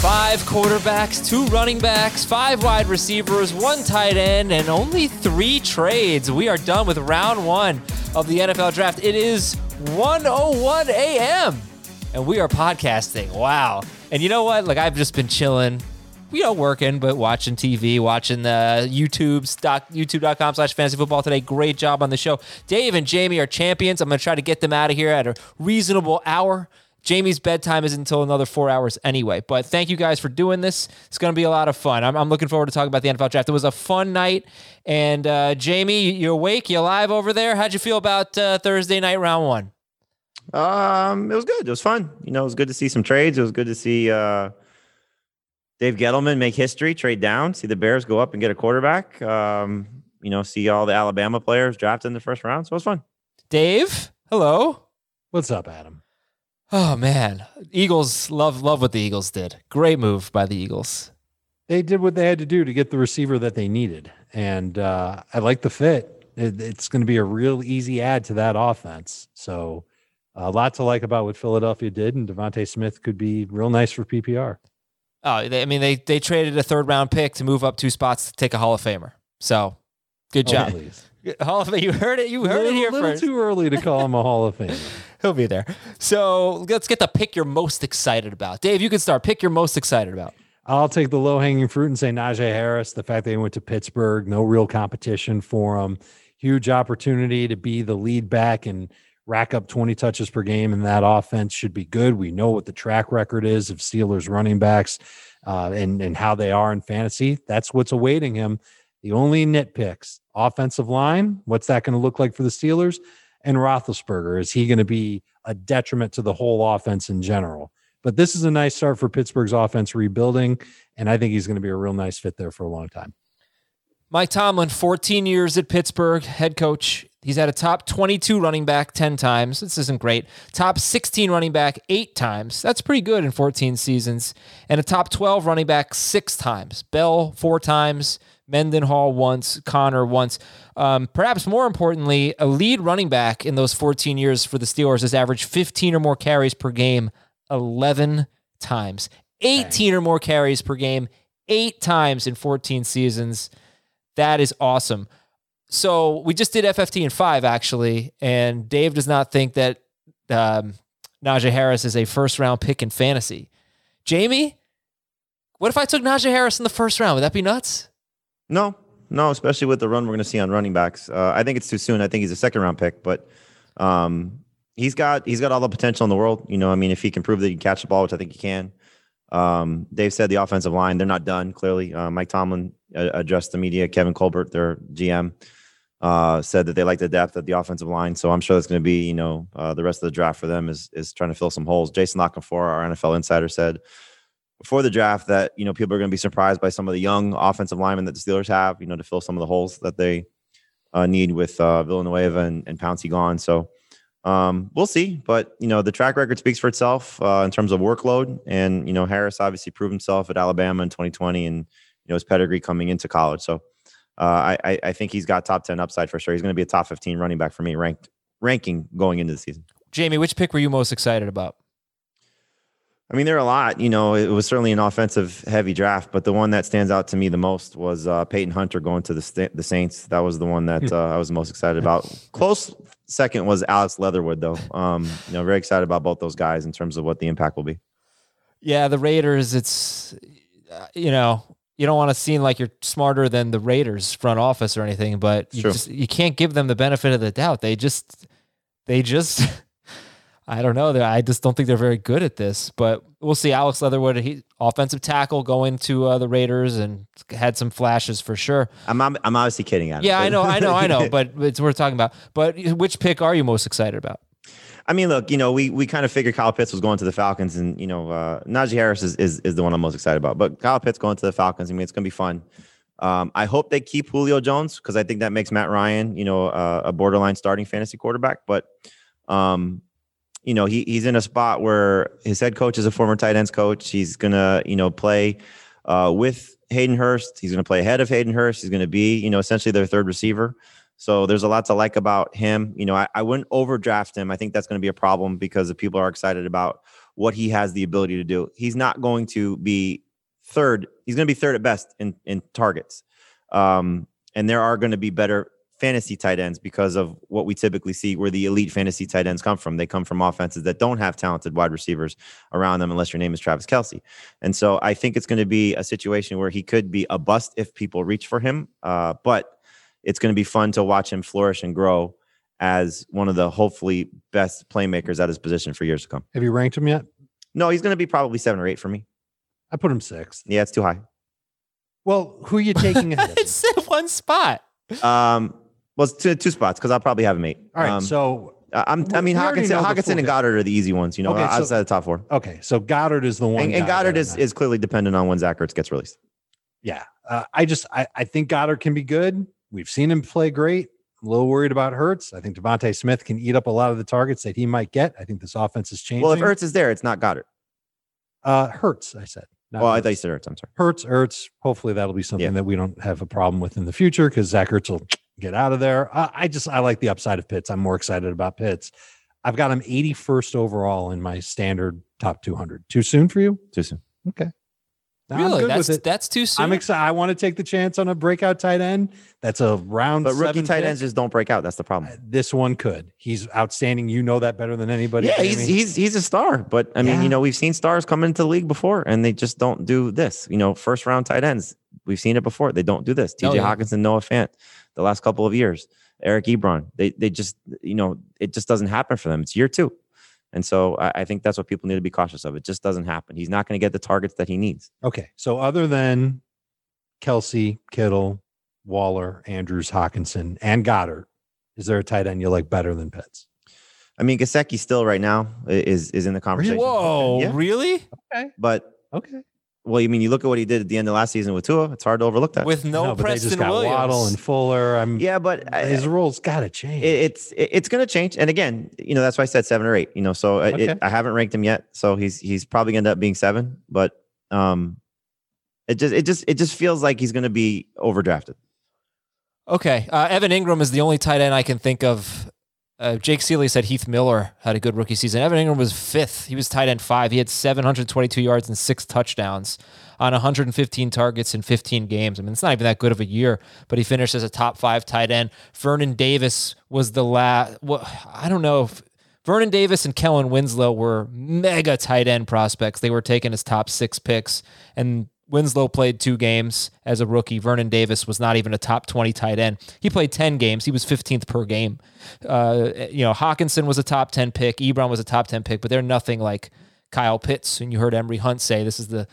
Five quarterbacks, two running backs, five wide receivers, one tight end, and only three trades. We are done with round one of the NFL draft. It is 101 a.m. and we are podcasting. Wow. And you know what? Like I've just been chilling, you know, working, but watching TV, watching the YouTube's doc, youtube.com slash fantasy football today. Great job on the show. Dave and Jamie are champions. I'm going to try to get them out of here at a reasonable hour. Jamie's bedtime isn't until another four hours anyway. But thank you guys for doing this. It's going to be a lot of fun. I'm, I'm, looking forward to talking about the NFL draft. It was a fun night. And uh, Jamie, you awake? You alive over there? How'd you feel about uh, Thursday night round one? Um, it was good. It was fun. You know, it was good to see some trades. It was good to see uh, Dave Gettleman make history, trade down, see the Bears go up and get a quarterback. Um, you know, see all the Alabama players drafted in the first round. So it was fun. Dave, hello. What's up, Adam? Oh man, Eagles love love what the Eagles did. Great move by the Eagles. They did what they had to do to get the receiver that they needed, and uh, I like the fit. It, it's going to be a real easy add to that offense. So, a lot to like about what Philadelphia did, and DeVonta Smith could be real nice for PPR. Oh, they, I mean, they they traded a third round pick to move up two spots to take a Hall of Famer. So, good job. Oh, Hall of Fame. You heard it. You heard little, it here a little first. Too early to call him a Hall of Famer. He'll be there. So let's get the pick you're most excited about. Dave, you can start. Pick you're most excited about. I'll take the low hanging fruit and say Najee Harris. The fact that he went to Pittsburgh, no real competition for him. Huge opportunity to be the lead back and rack up 20 touches per game, and that offense should be good. We know what the track record is of Steelers running backs uh, and, and how they are in fantasy. That's what's awaiting him. The only nitpicks offensive line, what's that going to look like for the Steelers? and Roethlisberger? Is he going to be a detriment to the whole offense in general? But this is a nice start for Pittsburgh's offense rebuilding, and I think he's going to be a real nice fit there for a long time. Mike Tomlin, 14 years at Pittsburgh, head coach. He's had a top 22 running back 10 times. This isn't great. Top 16 running back eight times. That's pretty good in 14 seasons. And a top 12 running back six times. Bell four times. Mendenhall once, Conner once. Um, perhaps more importantly, a lead running back in those 14 years for the Steelers has averaged 15 or more carries per game 11 times, 18 or more carries per game eight times in 14 seasons. That is awesome. So we just did FFT in five, actually, and Dave does not think that um, Najee Harris is a first round pick in fantasy. Jamie, what if I took Najee Harris in the first round? Would that be nuts? No, no, especially with the run we're going to see on running backs. Uh, I think it's too soon. I think he's a second round pick, but um, he's got he's got all the potential in the world. You know, I mean, if he can prove that he can catch the ball, which I think he can. Um, Dave said the offensive line they're not done. Clearly, uh, Mike Tomlin uh, addressed the media. Kevin Colbert, their GM, uh, said that they like the depth of the offensive line. So I'm sure that's going to be you know uh, the rest of the draft for them is is trying to fill some holes. Jason La Canfora, our NFL insider, said before the draft that you know people are going to be surprised by some of the young offensive linemen that the Steelers have, you know, to fill some of the holes that they uh, need with uh, Villanueva and, and Pouncey gone. So um, we'll see, but you know the track record speaks for itself uh, in terms of workload, and you know Harris obviously proved himself at Alabama in 2020, and you know his pedigree coming into college. So uh, I, I think he's got top 10 upside for sure. He's going to be a top 15 running back for me, ranked ranking going into the season. Jamie, which pick were you most excited about? I mean, there are a lot. You know, it was certainly an offensive heavy draft, but the one that stands out to me the most was uh, Payton Turner going to the the Saints. That was the one that uh, I was most excited about. Close second was Alex Leatherwood, though. Um, you know, very excited about both those guys in terms of what the impact will be. Yeah, the Raiders. It's uh, you know you don't want to seem like you're smarter than the Raiders front office or anything, but you just you can't give them the benefit of the doubt. They just they just I don't know. I just don't think they're very good at this. But we'll see. Alex Leatherwood, he offensive tackle going to uh, the Raiders and had some flashes for sure. I'm I'm, I'm obviously kidding. Adam, Yeah, I know, I know, I know. But it's worth talking about. But which pick are you most excited about? I mean, look, you know, we we kind of figured Kyle Pitts was going to the Falcons, and you know, uh, Najee Harris is, is is the one I'm most excited about. But Kyle Pitts going to the Falcons, I mean, it's going to be fun. Um, I hope they keep Julio Jones because I think that makes Matt Ryan, you know, uh, a borderline starting fantasy quarterback. But, um, you know, he he's in a spot where his head coach is a former tight ends coach. He's gonna, you know, play uh, with Hayden Hurst. He's gonna play ahead of Hayden Hurst. He's gonna be, you know, essentially their third receiver. So there's a lot to like about him. You know, I, I wouldn't overdraft him. I think that's going to be a problem because the people are excited about what he has the ability to do. He's not going to be third. He's going to be third at best in in targets. Um, and there are going to be better fantasy tight ends because of what we typically see where the elite fantasy tight ends come from. They come from offenses that don't have talented wide receivers around them unless your name is Travis Kelce. And so I think it's going to be a situation where he could be a bust if people reach for him. Uh, but it's going to be fun to watch him flourish and grow as one of the hopefully best playmakers at his position for years to come. Have you ranked him yet? No, he's going to be probably seven or eight for me. I put him six. Yeah, it's too high. Well, who are you taking ahead? It's one spot. Um, well, it's two, two spots because I'll probably have him eight. All right, Um, so I- I'm, I mean, Hockenson, Hockenson and Goedert are the easy ones, you know, Okay, so- the top four. okay, so Goedert is the one, And, and Goedert is, is clearly dependent on when Zach Ertz gets released. yeah. Uh, I just I, I think Goedert can be good. We've seen him play great. I'm a little worried about Hurts. I think DeVonta Smith can eat up a lot of the targets that he might get. I think this offense is changing. Well, if Ertz is there, it's not Goedert. uh, Hurts, I said. not well, I thought you said Ertz. I'm sorry. Hurts, Ertz. Hopefully that'll be something Yeah. that we don't have a problem with in the future because Zach Ertz will get out of there. Uh, I just I like the upside of Pitts. I'm more excited about Pitts. I've got him 81st overall in my standard top 200. Too soon for you? Too soon. Okay. No, Really? That's that's too soon. I'm excited. I want to take the chance on a breakout tight end. That's a round. But rookie tight pick. ends just don't break out. That's the problem. Uh, This one could. He's outstanding. You know that better than anybody. Yeah, he's he's he's a star, but I mean, Yeah. you know, we've seen stars come into the league before, and they just don't do this. You know, first round tight ends, we've seen it before. They don't do this. Oh, T.J. yeah. Hockenson, Noah Fant, the last couple of years, Eric Ebron, they they just you know, it just doesn't happen for them. It's year two, and so I, I think that's what people need to be cautious of. It just doesn't happen. He's not going to get the targets that he needs. okay. So other than Kelce, Kittle, Waller, Andrews, Hockenson, and Goedert, is there a tight end you like better than Pitts? I mean, Gesicki still right now is is in the conversation. Whoa, Yeah. really? Okay, but Okay. Well, you mean you look at what he did at the end of last season with Tua? It's hard to overlook that. With no, No, but they Preston just got Williams. Waddle and Fuller. I'm yeah, but I- his role's got to change. it, it's it- it's going to change. And again, you know, that's why I said seven or eight. You know, so Okay. it, I haven't ranked him yet. So he's he's probably going to end up being seven. But um, it just it just it just feels like he's going to be overdrafted. Okay. Uh, Evan Engram is the only tight end I can think of. Uh, Jake Seeley said Heath Miller had a good rookie season. Evan Engram was fifth. He was tight end five. He had 722 yards and six touchdowns on 115 targets in 15 games. I mean, it's not even that good of a year, but he finished as a top five tight end. Vernon Davis was the last. Well, I don't know if Vernon Davis and Kellen Winslow were mega tight end prospects. They were taken as top six picks, and Winslow played two games as a rookie. Vernon Davis was not even a top 20 tight end. He played 10 games. He was 15th per game. Uh, you know, Hockenson was a top 10 pick. Ebron was a top 10 pick, but they're nothing like Kyle Pitts. And you heard Emory Hunt say this is the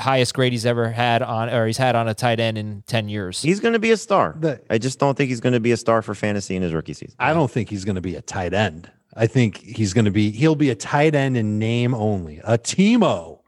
highest grade he's ever had on, or he's had on a tight end in 10 years. He's going to be a star. The- I just don't think he's going to be a star for fantasy in his rookie season. I don't think he's going to be a tight end. I think he's going to be he'll be a tight end in name only. A Timo.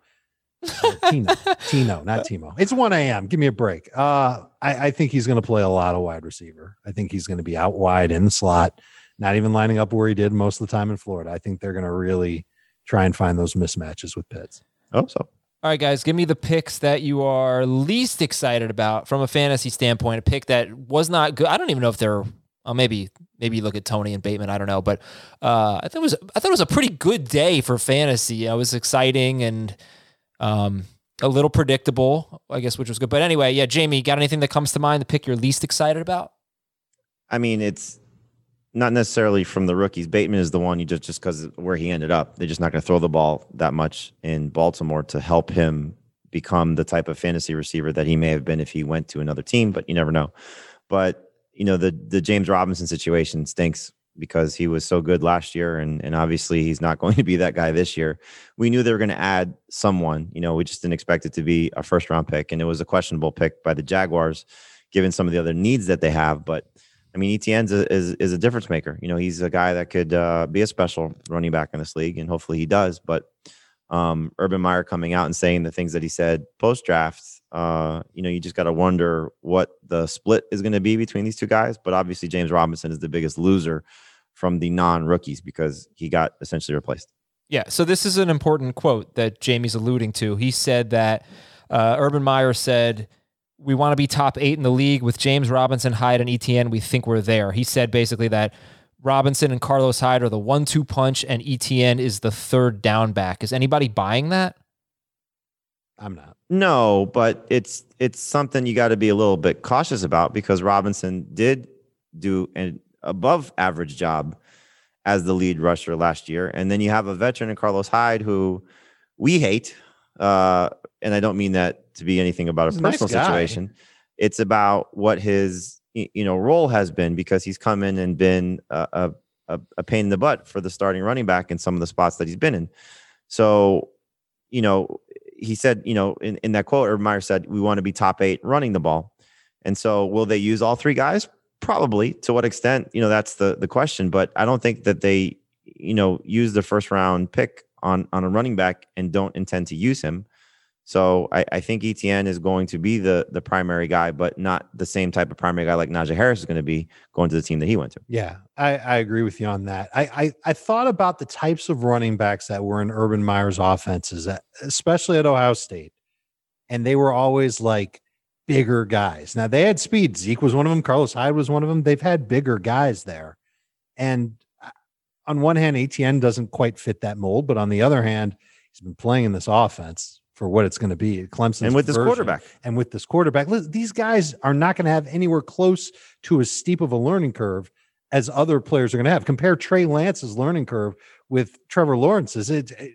Tino, Tino, not Timo. It's 1 a.m. Give me a break. Uh, I, I think he's going to play a lot of wide receiver. I think he's going to be out wide in the slot, not even lining up where he did most of the time in Florida. I think they're going to really try and find those mismatches with Pitts. Oh, so All right, guys, give me the picks that you are least excited about from a fantasy standpoint. A pick that was not good. I don't even know if they're. Uh, maybe maybe look at Toney and Bateman. I don't know, but uh, I thought it was I thought it was a pretty good day for fantasy. It was exciting and um, a little predictable, I guess, which was good. But anyway, yeah, Jamie, got anything that comes to mind? The pick you're least excited about? I mean, it's not necessarily from the rookies. Bateman is the one you just just because where he ended up. They're just not going to throw the ball that much in Baltimore to help him become the type of fantasy receiver that he may have been if he went to another team. But you never know. But you know the the James Robinson situation stinks because he was so good last year and and obviously he's not going to be that guy this year. We knew they were going to add someone, you know, we just didn't expect it to be a first round pick and it was a questionable pick by the Jaguars given some of the other needs that they have, but I mean, a, is is a difference maker. You know, he's a guy that could uh, be a special running back in this league, and hopefully he does. But um, Urban Meyer coming out and saying the things that he said post draft, uh, you know, you just got to wonder what the split is going to be between these two guys. But obviously, James Robinson is the biggest loser from the non rookies because he got essentially replaced. Yeah. So this is an important quote that Jamie's alluding to. He said that uh, Urban Meyer said we want to be top eight in the league with James Robinson, Hyde, and ETN. We think we're there. He said basically that Robinson and Carlos Hyde are the one two punch, and ETN is the third down back. Is anybody buying that? I'm not. No, but it's it's something you got to be a little bit cautious about because Robinson did do an above average job as the lead rusher last year, and then you have a veteran in Carlos Hyde who we hate, uh, and I don't mean that to be anything about He's a a nice personal situation. It's about what his you know role has been because he's come in and been a a a pain in the butt for the starting running back in some of the spots that he's been in. So, you know, he said, you know, in, in that quote, Urban Meyer said, we want to be top eight running the ball. And so will they use all three guys? Probably. To what extent? You know, that's the the question. But I don't think that they, you know, use the first round pick on on a running back and don't intend to use him. So I, I think ETN is going to be the the primary guy, but not the same type of primary guy like Najee Harris is going to be going to the team that he went to. Yeah, I, I agree with you on that. I, I I thought about the types of running backs that were in Urban Meyer's offenses, especially at Ohio State, and they were always like bigger guys. Now they had speed. Zeke was one of them. Carlos Hyde was one of them. They've had bigger guys there, and uh, on one hand, ATN doesn't quite fit that mold, but on the other hand, he's been playing in this offense for what it's going to be. At Clemson And with this quarterback. and with this quarterback, these guys are not going to have anywhere close to as steep of a learning curve as other players are going to have. Compare Trey Lance's learning curve with Trevor Lawrence's. It, it- eh,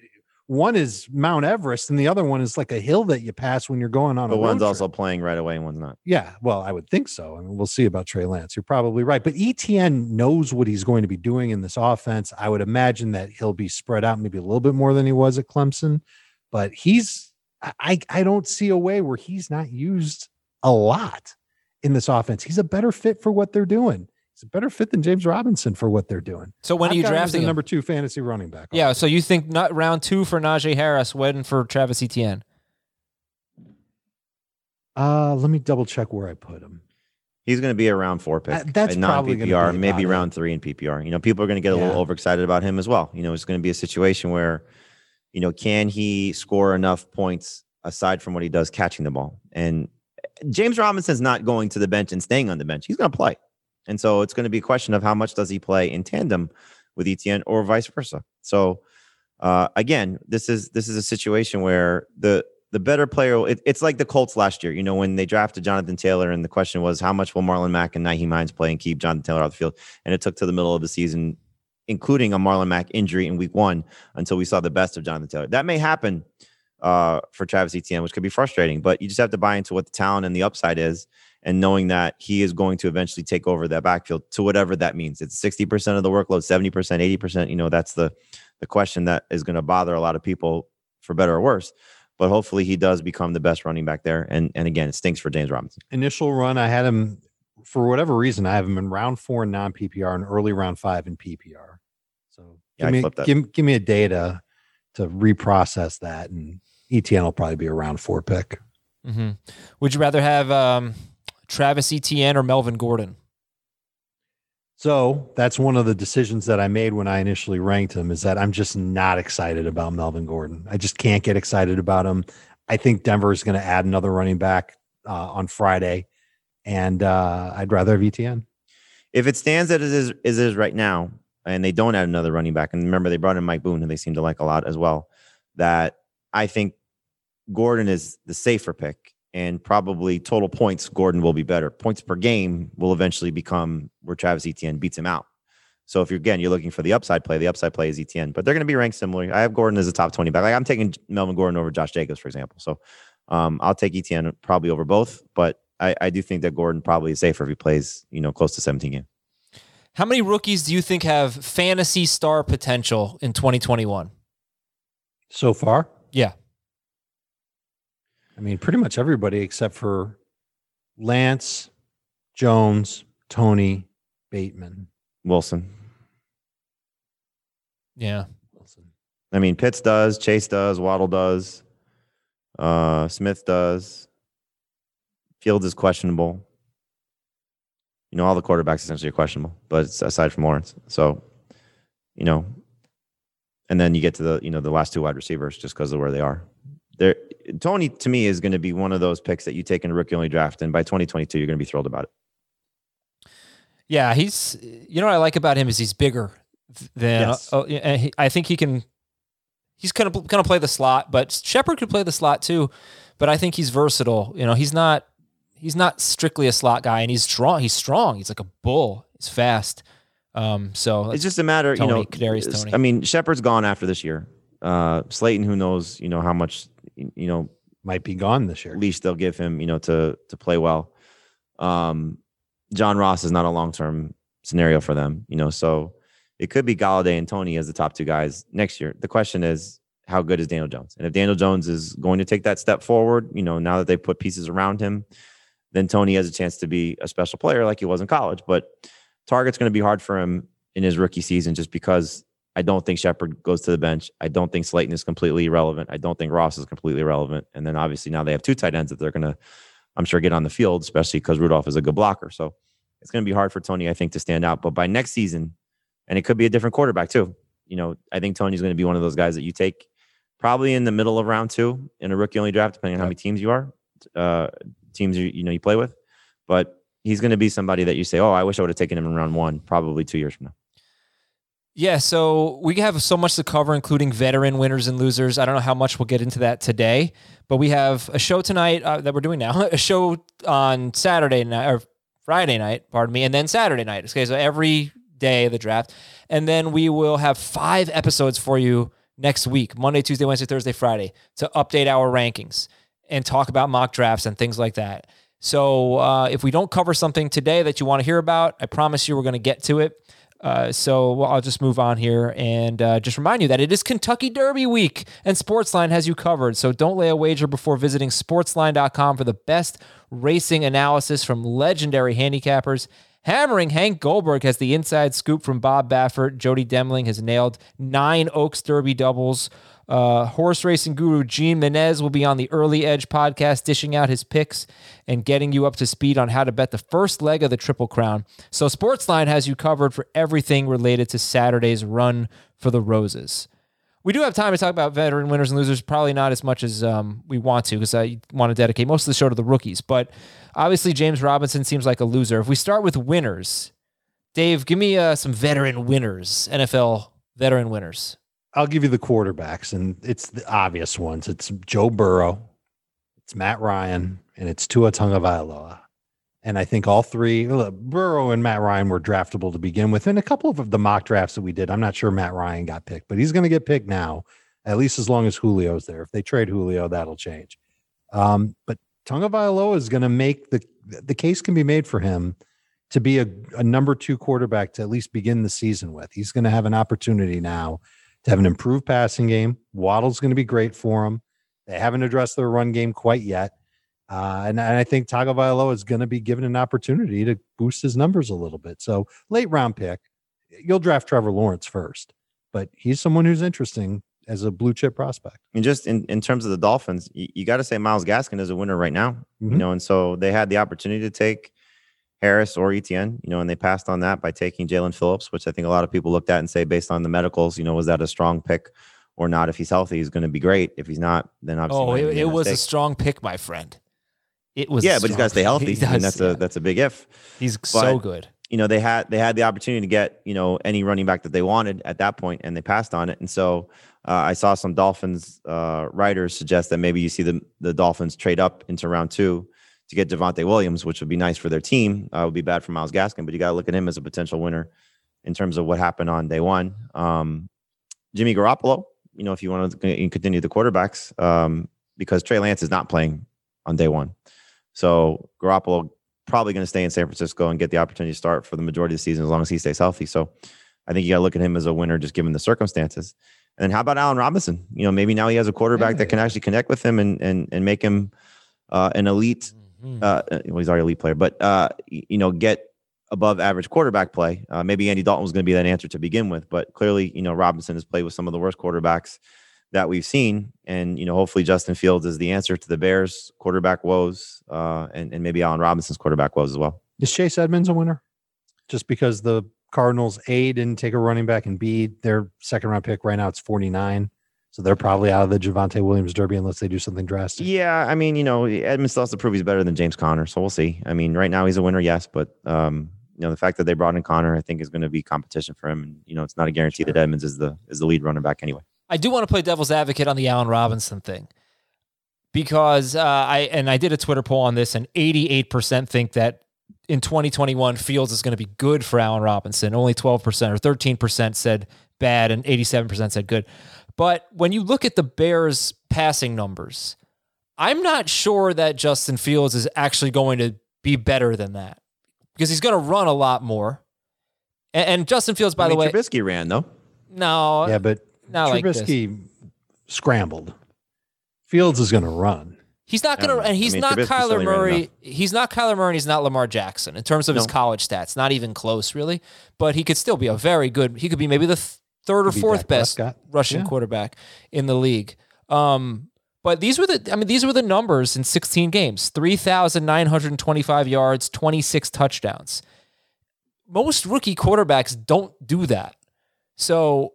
one is Mount Everest, and the other one is like a hill that you pass when you're going on. But road one's trip. also playing right away and one's not. Yeah, well, I would think so. I mean, we'll see about Trey Lance. You're probably right. But ETN knows what he's going to be doing in this offense. I would imagine that he'll be spread out maybe a little bit more than he was at Clemson. But he's I I don't see a way where he's not used a lot in this offense. He's a better fit for what they're doing. He's a better fit than James Robinson for what they're doing. So when are I've you got him as the drafting number two fantasy running back? Yeah. So you think not round two for Najee Harris, when for Travis Etienne? Uh, let me double check where I put him. He's going to be a round four pick. Uh, that's non probably gonna PPR, be maybe it. round three in PPR. You know, people are going to get a Yeah. little overexcited about him as well. You know, it's going to be a situation where, you know, can he score enough points aside from what he does catching the ball? And James Robinson's not going to the bench and staying on the bench. He's going to play. And so it's going to be a question of how much does he play in tandem with ETN or vice versa. So uh, again, this is this is a situation where the the better player. It, it's like the Colts last year. You know, when they drafted Jonathan Taylor, and the question was how much will Marlon Mack and Nyheim Hines play and keep Jonathan Taylor off the field? And it took to the middle of the season, including a Marlon Mack injury in Week One, until we saw the best of Jonathan Taylor. That may happen uh, for Travis Etienne, which could be frustrating, but you just have to buy into what the talent and the upside is, and knowing that he is going to eventually take over that backfield to whatever that means. It's sixty percent of the workload, seventy percent, eighty percent. You know, that's the the question that is going to bother a lot of people for better or worse. But hopefully, he does become the best running back there. And and again, it stinks for James Robinson. initial run, I had him for whatever reason. I have him in round four in non PPR and early round five in PPR. So Yeah, give I me that. give, give me a data to to reprocess that, and ETN will probably be a round four pick. Mm-hmm. Would you rather have um, Travis Etienne or Melvin Gordon? So that's one of the decisions that I made when I initially ranked him is that I'm just not excited about Melvin Gordon. I just can't get excited about him. I think Denver is going to add another running back uh, on Friday, and uh, I'd rather have ETN. If it stands as it is, as it is right now, and they don't add another running back, and remember they brought in Mike Boone, who they seem to like a lot as well, that I think Gordon is the safer pick, and probably total points, Gordon will be better. Points per game will eventually become where Travis Etienne beats him out. So if you're again you're looking for the upside play, the upside play is Etienne, but they're going to be ranked similarly. I have Gordon as a top 20 back. Like I'm taking Melvin Gordon over Josh Jacobs, for example. So um, I'll take Etienne probably over both, but I, I do think that Gordon probably is safer if he plays, you know, close to 17 games. How many rookies do you think have fantasy star potential in 2021? So far, Yeah. I mean, pretty much everybody except for Lance, Jones, Toney, Bateman. Wilson. Yeah. Wilson. I mean, Pitts does, Chase does, Waddle does, uh, Smith does. Fields is questionable. You know, all the quarterbacks essentially are questionable, but it's aside from Lawrence. So, you know, and then you get to the you know the last two wide receivers just because of where they are. There, Toney to me is going to be one of those picks that you take in a rookie only draft, and by 2022 you're going to be thrilled about it. Yeah, he's. You know what I like about him is he's bigger than. Yes. Uh, and he, I think he can. He's gonna gonna play the slot, but Shepard could play the slot too. But I think he's versatile. You know, he's not. He's not strictly a slot guy, and he's strong. He's strong. He's like a bull. He's fast. Um, so It's just a matter, Toney, you know. Kadarius Toney. I mean, Shepard's gone after this year. Uh, Slayton, who knows, you know how much, you know, Might be gone this year. leash they'll give him, you know, to to play well. Um, John Ross is not a long term scenario for them, you know. So it could be Golladay and Toney as the top two guys next year. The question is, how good is Daniel Jones? And if Daniel Jones is going to take that step forward, you know, now that they put pieces around him, then Toney has a chance to be a special player like he was in college. But target's going to be hard for him in his rookie season just because I don't think Shepard goes to the bench. I don't think Slayton is completely irrelevant. I don't think Ross is completely irrelevant. And then obviously now they have two tight ends that they're going to, I'm sure, get on the field, especially because Rudolph is a good blocker. So it's going to be hard for Toney, I think, to stand out. But by next season, and it could be a different quarterback too. You know, I think Toney's going to be one of those guys that you take probably in the middle of round two in a rookie only draft, depending on how many teams you are, uh, teams you you know you play with. But he's going to be somebody that you say, oh, I wish I would have taken him in round one, probably two years from now. Yeah, so we have so much to cover, including veteran winners and losers. I don't know how much we'll get into that today, but we have a show tonight uh, that we're doing now, a show on Saturday night or Friday night, pardon me, and then Saturday night. Okay, so every day of the draft, and then we will have five episodes for you next week: Monday, Tuesday, Wednesday, Thursday, Friday, to update our rankings and talk about mock drafts and things like that. So uh, if we don't cover something today that you want to hear about, I promise you we're going to get to it. Uh, so well, I'll just move on here and uh, just remind you that it is Kentucky Derby week and Sportsline has you covered. So don't lay a wager before visiting sportsline.com for the best racing analysis from legendary handicappers. Hammering Hank Goldberg has the inside scoop from Bob Baffert. Jody Demling has nailed nine Oaks Derby doubles. Uh, horse racing guru Gene Menez will be on the Early Edge podcast, dishing out his picks and getting you up to speed on how to bet the first leg of the Triple Crown. So, Sportsline has you covered for everything related to Saturday's run for the Roses. We do have time to talk about veteran winners and losers, probably not as much as um, we want to, because I want to dedicate most of the show to the rookies. But obviously, James Robinson seems like a loser. If we start with winners, Dave, give me uh, some veteran winners, NFL veteran winners. I'll give you the quarterbacks, and it's the obvious ones. It's Joe Burrow, it's Matt Ryan, and it's Tua Tagovailoa. And I think all three, look, Burrow and Matt Ryan were draftable to begin with. And a couple of the mock drafts that we did, I'm not sure Matt Ryan got picked, but he's going to get picked now, at least as long as Julio's there. If they trade Julio, that'll change. Um, but Tagovailoa is going to make the the case can be made for him to be a, a number two quarterback to at least begin the season with. He's going to have an opportunity now to have an improved passing game. Waddle's going to be great for them. They haven't addressed their run game quite yet. Uh, and, and I think Tagovailoa is going to be given an opportunity to boost his numbers a little bit. So late round pick, you'll draft Trevor Lawrence first, but he's someone who's interesting as a blue chip prospect. I mean, just in, in terms of the Dolphins, you, you got to say Myles Gaskin is a winner right now. You Mhm. know, and so they had the opportunity to take Harris or ETN, you know, and they passed on that by taking Jaelan Phillips, which I think a lot of people looked at and say, based on the medicals, you know, was that a strong pick or not. If he's healthy, he's going to be great. If he's not, then obviously Oh, it, it was a strong pick, my friend. It was. yeah, but he's got to stay healthy. He I mean, that's yeah. a that's a big if. He's so good. you know they had they had the opportunity to get you know any running back that they wanted at that point and they passed on it and so uh, i saw some dolphins uh, writers suggest that maybe you see the the dolphins trade up into round two to get Javonte Williams, which would be nice for their team. Uh, would be bad for Myles Gaskin, but you got to look at him as a potential winner in terms of what happened on day one. Um, Jimmy Garoppolo, you know, if you want to continue the quarterbacks, um, because Trey Lance is not playing on day one, so Garoppolo probably going to stay in San Francisco and get the opportunity to start for the majority of the season as long as he stays healthy. So I think you got to look at him as a winner just given the circumstances. And then how about Allen Robinson? You know, maybe now he has a quarterback that can actually connect with him and and and make him uh, an elite. Mhm. Uh, well, he's already a elite player, but uh, you know, get above average quarterback play. Uh, maybe Andy Dalton was going to be that answer to begin with, but clearly, you know, Robinson has played with some of the worst quarterbacks that we've seen, and you know, hopefully Justin Fields is the answer to the Bears' quarterback woes, uh, and and maybe Allen Robinson's quarterback woes as well. Is Chase Edmonds a winner? Just because the Cardinals A didn't take a running back and B their second round pick right now it's 49. So they're probably out of the Javonte Williams derby unless they do something drastic. Yeah, I mean, you know, Edmonds still has to prove he's better than James Conner, so we'll see. I mean, right now he's a winner, yes, but um, you know, the fact that they brought in Conner, I think, is going to be competition for him, and you know, it's not a guarantee that Edmonds is the is the lead running back anyway. I do want to play devil's advocate on the Allen Robinson thing because uh, I and I did a Twitter poll on this, and 88% think that in 2021 Fields is going to be good for Allen Robinson. Only 12% or 13% said bad, and 87% said good. But when you look at the Bears' passing numbers, I'm not sure that Justin Fields is actually going to be better than that because he's going to run a lot more. And, and Justin Fields, by I mean, the way, Trubisky ran though. no, Yeah, but not like this. Trubisky scrambled. Fields is going to run. He's not going to, um, know. and I he's mean, not Trubisky Kyler Murray. He's not Kyler Murray. and He's not Lamar Jackson in terms of his college stats. Not even close, really. But he could still be a very good. He could be maybe the th- third or fourth best Prescott. rushing Yeah. quarterback in the league. Um, but these were the. I mean, these were the numbers in 16 games: 3,925 yards, 26 touchdowns. Most rookie quarterbacks don't do that. So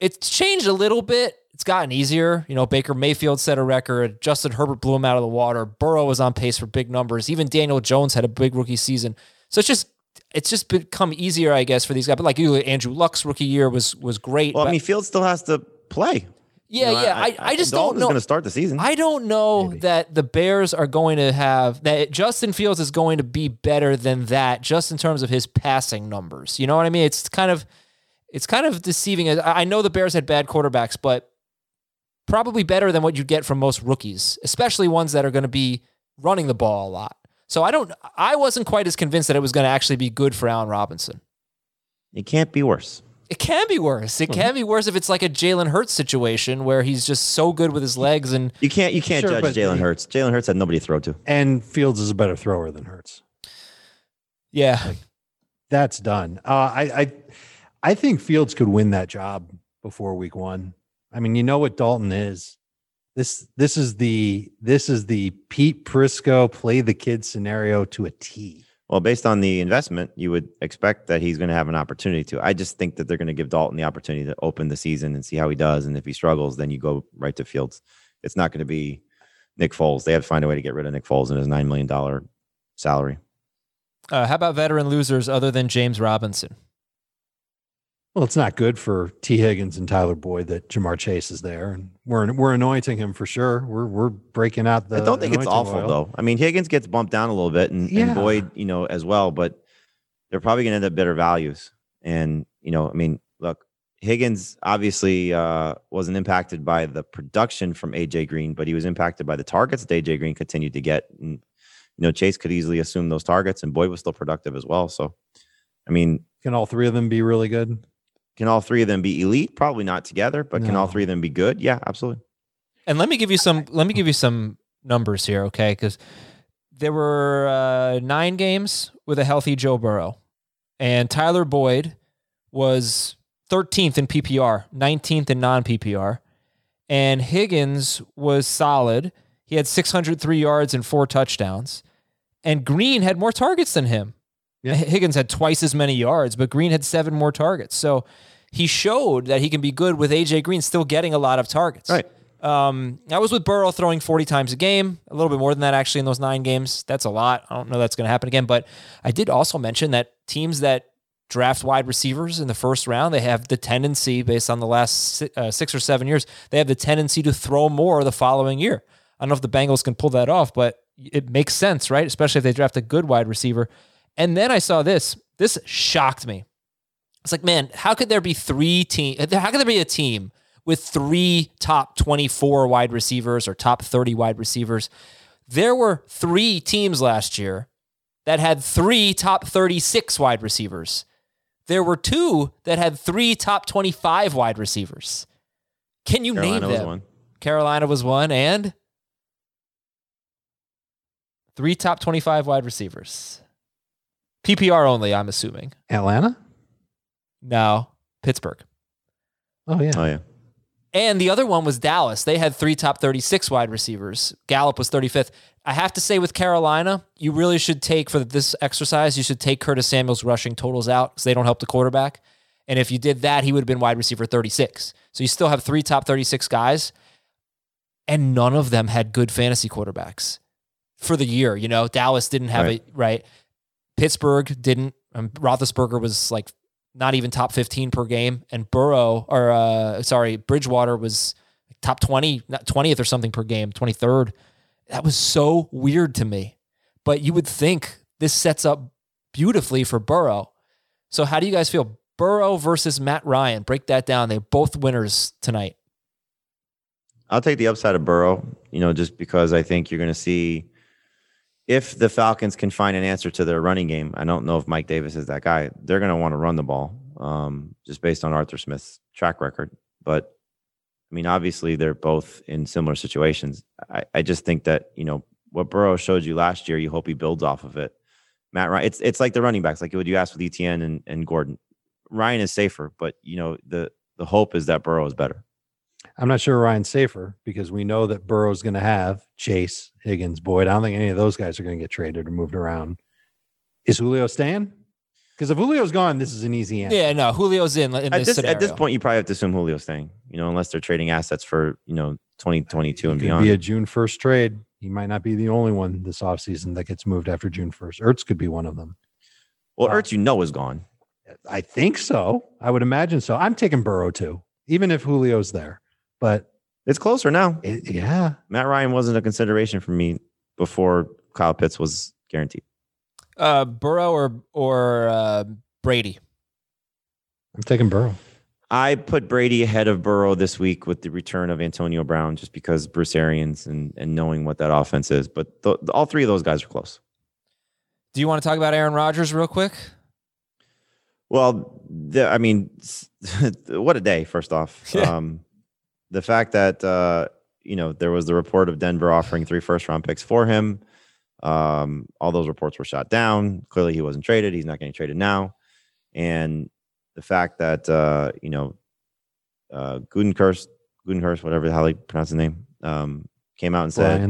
it's changed a little bit. It's gotten easier. You know, Baker Mayfield set a record. Justin Herbert blew him out of the water. Burrow was on pace for big numbers. Even Daniel Jones had a big rookie season. So it's just it's just become easier, I guess, for these guys. But like you, Andrew Luck's rookie year was was great. Well, but- I mean, Fields still has to play. yeah, You know, yeah. I, I, just don't Dalton's know. going to start the season. I don't know Maybe. that the Bears are going to have that Justin Fields is going to be better than that just in terms of his passing numbers. You know what I mean? It's kind of it's kind of deceiving. I I know the Bears had bad quarterbacks, but probably better than what you get from most rookies, especially ones that are going to be running the ball a lot. So I don't I wasn't quite as convinced that it was going to actually be good for Allen Robinson. it can't be worse. It can be worse. It can be worse if it's like a Jalen Hurts situation where he's just so good with his legs and You can't you can't Sure, judge Jalen Hurts. Jalen Hurts had nobody to throw to. And Fields is a better thrower than Hurts. yeah. That's done. Uh, I, I, I think Fields could win that job before week one. I mean, you know what Dalton is. This, this is the, this is the Pete Prisco play the kid scenario to a T. Well, based on the investment, you would expect that he's going to have an opportunity to. I just think that they're going to give Dalton the opportunity to open the season and see how he does. And if he struggles, then you go right to Fields. It's not going to be Nick Foles. They have to find a way to get rid of Nick Foles and his $9 million salary. Uh, how about veteran losers other than James Robinson? Well, it's not good for Tee Higgins and Tyler Boyd that Ja'Marr Chase is there, and we're we're anointing him for sure. We're we're breaking out the. I don't think it's awful oil. though. I mean, Higgins gets bumped down a little bit, and, Yeah. and Boyd, you know, as well. But they're probably going to end up better values. And you know, I mean, look, Higgins obviously uh, wasn't impacted by the production from AJ Green, but he was impacted by the targets that AJ Green continued to get. And you know, Chase could easily assume those targets, and Boyd was still productive as well. So, I mean, Can all three of them be really good? Can all three of them be elite? Probably not together, but can all three of them be good? Yeah, absolutely. And let me give you some. Let me give you some numbers here, okay? Because there were uh, nine games with a healthy Joe Burrow, and Tyler Boyd was 13th in PPR, 19th in non PPR, and Higgins was solid. He had 603 yards and four touchdowns, and Green had more targets than him. Yeah. Higgins had twice as many yards, but Green had seven more targets. So he showed that he can be good with AJ Green still getting a lot of targets. Right. Um, I was with Burrow throwing 40 times a game, a little bit more than that actually in those nine games. That's a lot. I don't know that's going to happen again. But I did also mention that teams that draft wide receivers in the first round, they have the tendency, based on the last uh, six or seven years, they have the tendency to throw more the following year. I don't know if the Bengals can pull that off, but it makes sense, right? Especially if they draft a good wide receiver. And then I saw this. This shocked me. It's like, man, how could there be three team? How could there be a team with three top 24 wide receivers or top 30 wide receivers? There were three teams last year that had three top 36 wide receivers. There were two that had three top 25 wide receivers. Can you Carolina name was them? one. Carolina was one, and three top 25 wide receivers. PPR only, I'm assuming. Atlanta? No, Pittsburgh. Oh yeah. Oh yeah. And the other one was Dallas. They had three top 36 wide receivers. Gallup was 35th. I have to say, with Carolina, you really should take for this exercise, you should take Curtis Samuel's rushing totals out because they don't help the quarterback. And if you did that, he would have been wide receiver 36. So you still have three top 36 guys, and none of them had good fantasy quarterbacks for the year. You know, Dallas didn't have Right. it right. Pittsburgh didn't. Um, Roethlisberger was like not even top 15 per game, and Burrow or uh, sorry, Bridgewater was top 20, not 20th or something per game, 23rd. That was so weird to me. But you would think this sets up beautifully for Burrow. So how do you guys feel? Burrow versus Matt Ryan. Break that down. They're both winners tonight. I'll take the upside of Burrow, you know, just because I think you're going to see if the Falcons can find an answer to their running game. I don't know if Mike Davis is that guy. They're going to want to run the ball um, just based on Arthur Smith's track record. But I mean, obviously, they're both in similar situations. I, I just think that, you know, what Burrow showed you last year, you hope he builds off of it. Matt Ryan, it's, it's like the running backs, like what you asked with ETN and, and Gordon. Ryan is safer, but, you know, the, the hope is that Burrow is better. I'm not sure Ryan's safer because we know that Burrow's going to have Chase, Higgins, Boyd. I don't think any of those guys are going to get traded or moved around. Is Julio staying? Because if Julio's gone, this is an easy answer. Yeah, no, Julio's in in at this, this scenario. at this point, you probably have to assume Julio's staying. You know, unless they're trading assets for you know 2022 and Could beyond. be a June 1st trade. He might not be the only one this offseason that gets moved after June 1st. Ertz could be one of them. well, wow. Ertz, you know, is gone. I think so. I would imagine so. I'm taking Burrow too, even if Julio's there. But It's closer now. it, yeah, Matt Ryan wasn't a consideration for me before Kyle Pitts was guaranteed. uh, Burrow or or uh, Brady. I'm taking Burrow. I put Brady ahead of Burrow this week with the return of Antonio Brown, just because Bruce Arians and and knowing what that offense is. But th- all three of those guys are close. Do you want to talk about Aaron Rodgers real quick? Well, the, I mean, what a day! First off, Yeah. um, the fact that uh, you know there was the report of Denver offering three first round picks for him. Um, all those reports were shot down. Clearly, he wasn't traded. He's not getting traded now. And the fact that uh, you know uh, Gudenhurst, Gudenhurst, whatever the hell he pronounced his name, um, came out and said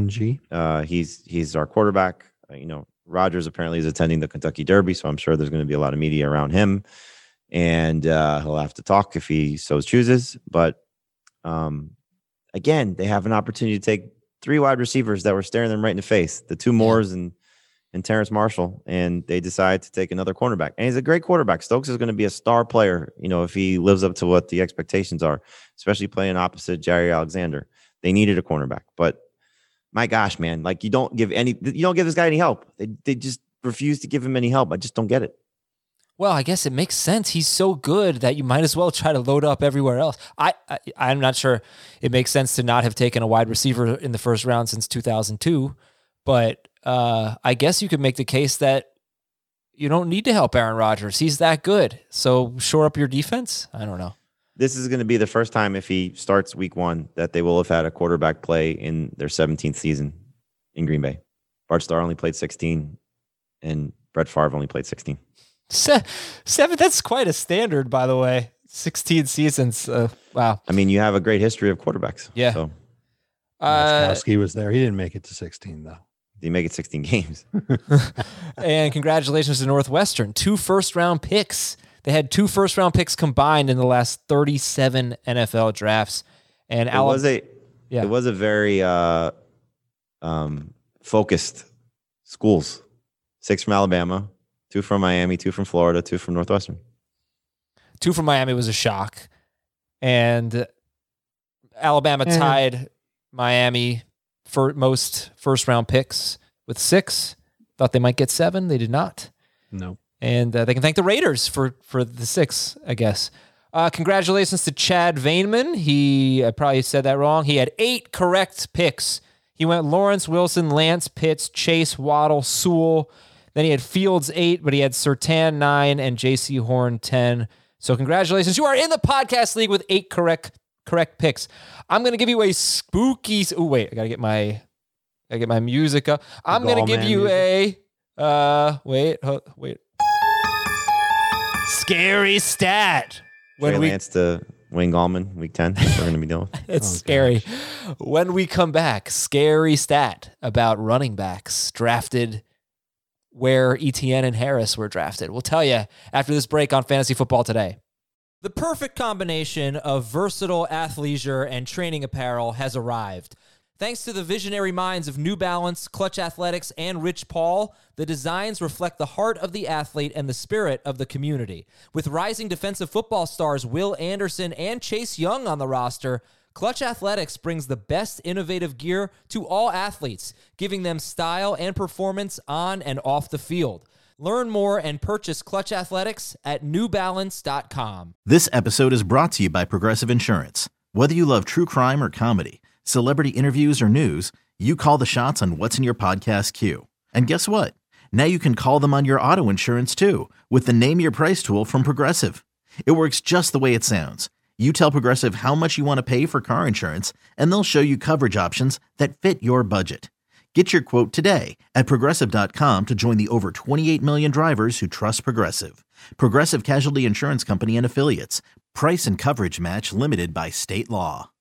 uh, he's he's our quarterback. Uh, you know, Rodgers apparently is attending the Kentucky Derby, so I'm sure there's going to be a lot of media around him, and uh, he'll have to talk if he so chooses. But um, again, they have an opportunity to take three wide receivers that were staring them right in the face, the two Moores and and Terrace Marshall, and they decide to take another cornerback. And he's a great quarterback. Stokes is going to be a star player, you know, if he lives up to what the expectations are, especially playing opposite Jaire Alexander. They needed a cornerback, but my gosh, man, like you don't give any, you don't give this guy any help. They they just refuse to give him any help. I just don't get it. Well, I guess it makes sense. He's so good that you might as well try to load up everywhere else. I, I I'm not sure it makes sense to not have taken a wide receiver in the first round since 2002, but uh, I guess you could make the case that you don't need to help Aaron Rodgers. He's that good. So shore up your defense. I don't know. This is going to be the first time if he starts week one that they will have had a quarterback play in their 17th season in Green Bay. Bart Starr only played 16, and Brett Favre only played 16. Se- seven. That's quite a standard, by the way. 16 seasons. Uh, wow. I mean, you have a great history of quarterbacks. Yeah. So Uh, was there. He didn't make it to 16 though. He make it 16 games. and congratulations to Northwestern. Two first round picks They had two first round picks combined in the last 37 NFL drafts. And It was a Yeah. it was a very uh, um, focused schools. Six from Alabama, two from Miami, two from Florida, two from Northwestern. two from Miami was a shock. And Alabama Eh. tied Miami for most first round picks with six. Thought they might get seven. They did not. No. and uh, they can thank the Raiders for for the six, I guess. Uh, congratulations to Chad Vainman. He I probably said that wrong. He had eight correct picks. He went Lawrence Wilson, Lance Pitts, Chase Waddle, Sewell. Then he had Fields eight, but he had Surtain nine and Jaycee Horn ten. So congratulations, you are in the podcast league with eight correct correct picks. I'm gonna give you a spooky. Oh wait, I gotta get my I get my music up. I'm gonna give you a uh wait wait scary stat Trey we Lance to Wayne Gallman, week 10. We're going to be dealing with. it's Oh, scary when we come back scary stat about running backs drafted where Etienne and Harris were drafted we'll tell you after this break on fantasy football today the perfect combination of versatile athleisure and training apparel has arrived. Thanks to the visionary minds of New Balance, Clutch Athletics, and Rich Paul, the designs reflect the heart of the athlete and the spirit of the community. With rising defensive football stars Will Anderson and Chase Young on the roster, Clutch Athletics brings the best innovative gear to all athletes, giving them style and performance on and off the field. Learn more and purchase Clutch Athletics at newbalance.com. This episode is brought to you by Progressive Insurance. Whether you love true crime or comedy, celebrity interviews or news, you call the shots on what's in your podcast queue. And guess what? Now you can call them on your auto insurance too with the Name Your Price tool from Progressive. It works just the way it sounds. You tell Progressive how much you want to pay for car insurance, and they'll show you coverage options that fit your budget. Get your quote today at progressive.com to join the over 28 million drivers who trust Progressive. Progressive Casualty Insurance Company and Affiliates. Price and coverage match limited by state law.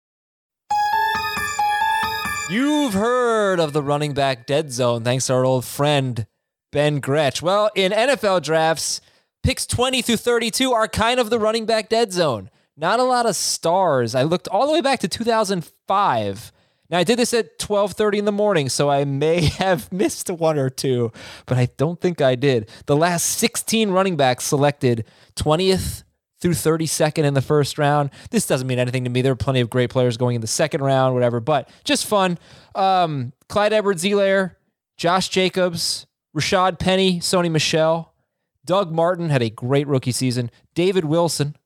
You've heard of the running back dead zone thanks to our old friend Ben Gretch. Well, in NFL drafts, picks 20 through 32 are kind of the running back dead zone. Not a lot of stars. I looked all the way back to 2005. Now I did this at 12:30 in the morning, so I may have missed one or two, but I don't think I did. The last 16 running backs selected 20th through 32nd in the first round. This doesn't mean anything to me. There are plenty of great players going in the second round, whatever, but just fun. Um, Clyde Edwards-Helaire, Josh Jacobs, Rashaad Penny, Sony Michel, Doug Martin had a great rookie season. David Wilson,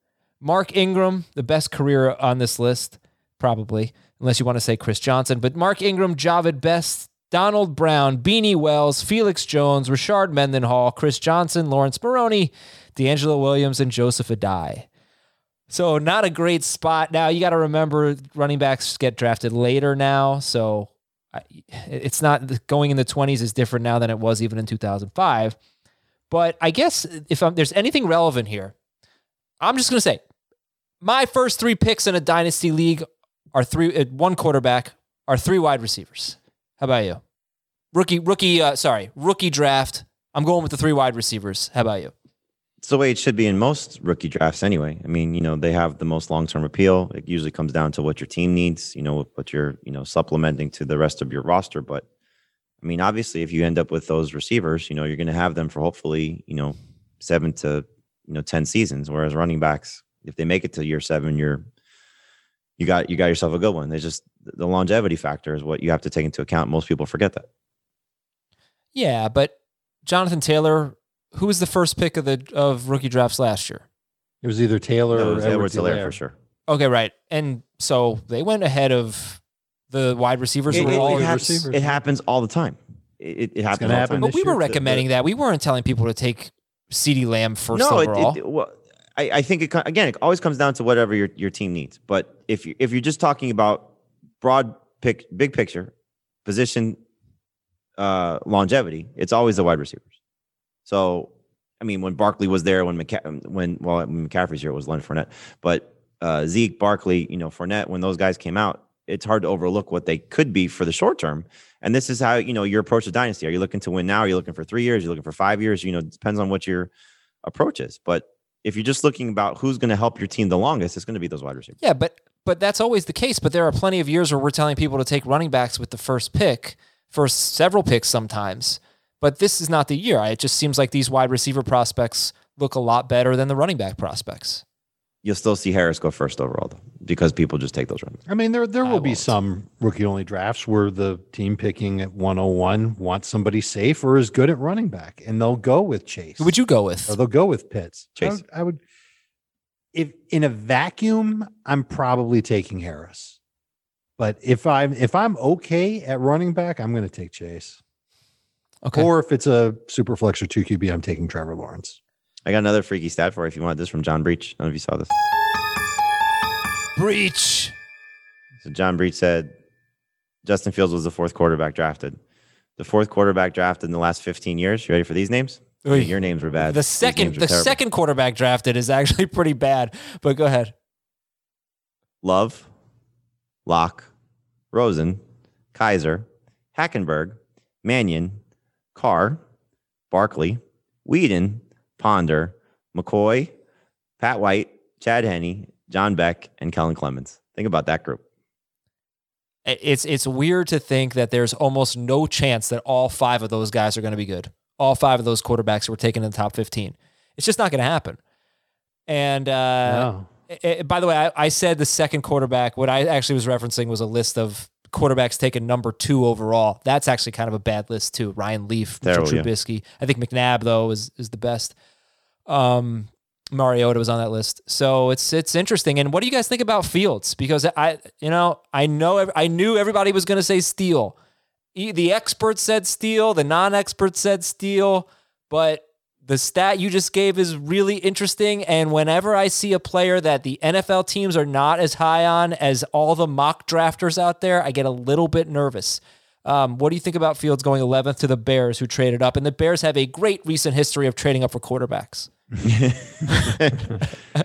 Mark Ingram, the best career on this list, probably, unless you want to say Chris Johnson. But Mark Ingram, Jahvid Best, Donald Brown, Beanie Wells, Felix Jones, Rashard Mendenhall, Chris Johnson, Laurence Maroney, DeAngelo Williams, and Joseph Addai. So not a great spot. Now you got to remember running backs get drafted later now, so it's not going in the 20s is different now than it was even in 2005. But I guess if I'm, there's anything relevant here, I'm just going to say my first three picks in a dynasty league are three, uh, one quarterback, are three wide receivers. How about you? Rookie, rookie, uh, sorry, rookie draft. I'm going with the three wide receivers. How about you? It's the way it should be in most rookie drafts anyway. I mean, you know, they have the most long-term appeal. It usually comes down to what your team needs, you know, what you're, you know, supplementing to the rest of your roster. But I mean, obviously, if you end up with those receivers, you know, you're going to have them for hopefully, you know, seven to, you know, 10 seasons. Whereas running backs, if they make it to year seven, you're, you got, you got yourself a good one. They just, the longevity factor is what you have to take into account. Most people forget that. Yeah, but Jonathan Taylor, who was the first pick of the of rookie drafts last year? It was either Taylor That or was Edwards Edwards-Helaire for sure. Okay, right. And so they went ahead of the wide receivers who It, were it- all it wide hap- receivers, it happens all the time. It, it happens all the happen time. But we this were year. recommending that. We weren't telling people to take CeeDee Lamb first no, it, overall. it, well, I, I think it again. It always comes down to whatever your, your team needs. But if you if you're just talking about broad pick, big picture, position, uh, longevity, it's always the wide receivers. So, I mean, when Barkley was there, when McCa- when well, when McCaffrey's here, it was Leonard Fournette. But uh, Zeke, Barkley, you know, Fournette, when those guys came out, it's hard to overlook what they could be for the short term. And this is how you know your approach to dynasty. Are you looking to win now? Are you looking for three years? Are you looking for five years? You know, depends on what your approach is. But if you're just looking about who's going to help your team the longest, it's going to be those wide receivers. Yeah, but but that's always the case. But there are plenty of years where we're telling people to take running backs with the first pick for several picks sometimes. But this is not the year. It just seems like these wide receiver prospects look a lot better than the running back prospects. You'll still see Harris go first overall though, because people just take those runs. I mean, there there will be some rookie only drafts where the team picking at 101 wants somebody safe or is good at running back, and they'll go with Chase. Who would you go with? Or they'll go with Pitts. I Chase. would, I would, if in a vacuum, I'm probably taking Harris. But if I'm if I'm okay at running back, I'm going to take Chase. Okay. Or if it's a super flex or two QB, I'm taking Trevor Lawrence. I got another freaky stat for you if you want this from John Breech. I don't know if you saw this. Breech. So John Breech said Justin Fields was the fourth quarterback drafted. The fourth quarterback drafted in the last 15 years. You ready for these names? Oy. Your names were bad. The second the terrible. second quarterback drafted is actually pretty bad. But go ahead. Love, Lock, Rosen, Kizer, Hackenberg, Mannion, Carr, Barkley, Weeden, Ponder, McCoy, Pat White, Chad Henne, John Beck, and Kellen Clemens. Think about that group. It's it's weird to think that there's almost no chance that all five of those guys are going to be good. All five of those quarterbacks were taken in the top 15. It's just not going to happen. And uh, No. eh, by the way, I, I said the second quarterback. What I actually was referencing was a list of quarterbacks taken number two overall. That's actually kind of a bad list too. Ryan Leaf, Mitchell Terrible, yeah. Trubisky. I think McNabb though is is the best. Um, Mariota was on that list, so it's it's interesting. And what do you guys think about Fields? Because I, you know, I know I knew everybody was going to say steal. The experts said steal, the non-experts said steal, but the stat you just gave is really interesting. And whenever I see a player that the NFL teams are not as high on as all the mock drafters out there, I get a little bit nervous. Um, what do you think about Fields going 11th to the Bears, who traded up? And the Bears have a great recent history of trading up for quarterbacks.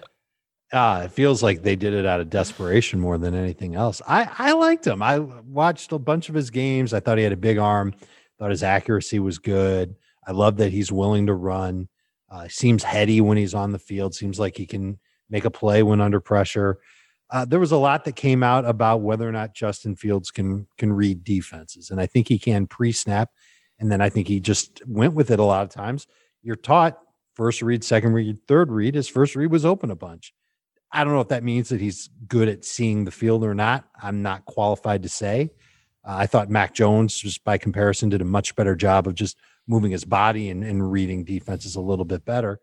Ah, it feels like they did it out of desperation more than anything else. I, I liked him. I watched a bunch of his games. I thought he had a big arm. Thought his accuracy was good. I love that he's willing to run. Uh, seems heady when he's on the field. Seems like he can make a play when under pressure. Uh, there was a lot that came out about whether or not Justin Fields can can read defenses, and I think he can pre-snap. And then I think he just went with it a lot of times. You're taught first read, second read, third read. His first read was open a bunch. I don't know if that means that he's good at seeing the field or not. I'm not qualified to say. Uh, I thought Mac Jones, just by comparison, did a much better job of just moving his body and, and reading defenses a little bit better.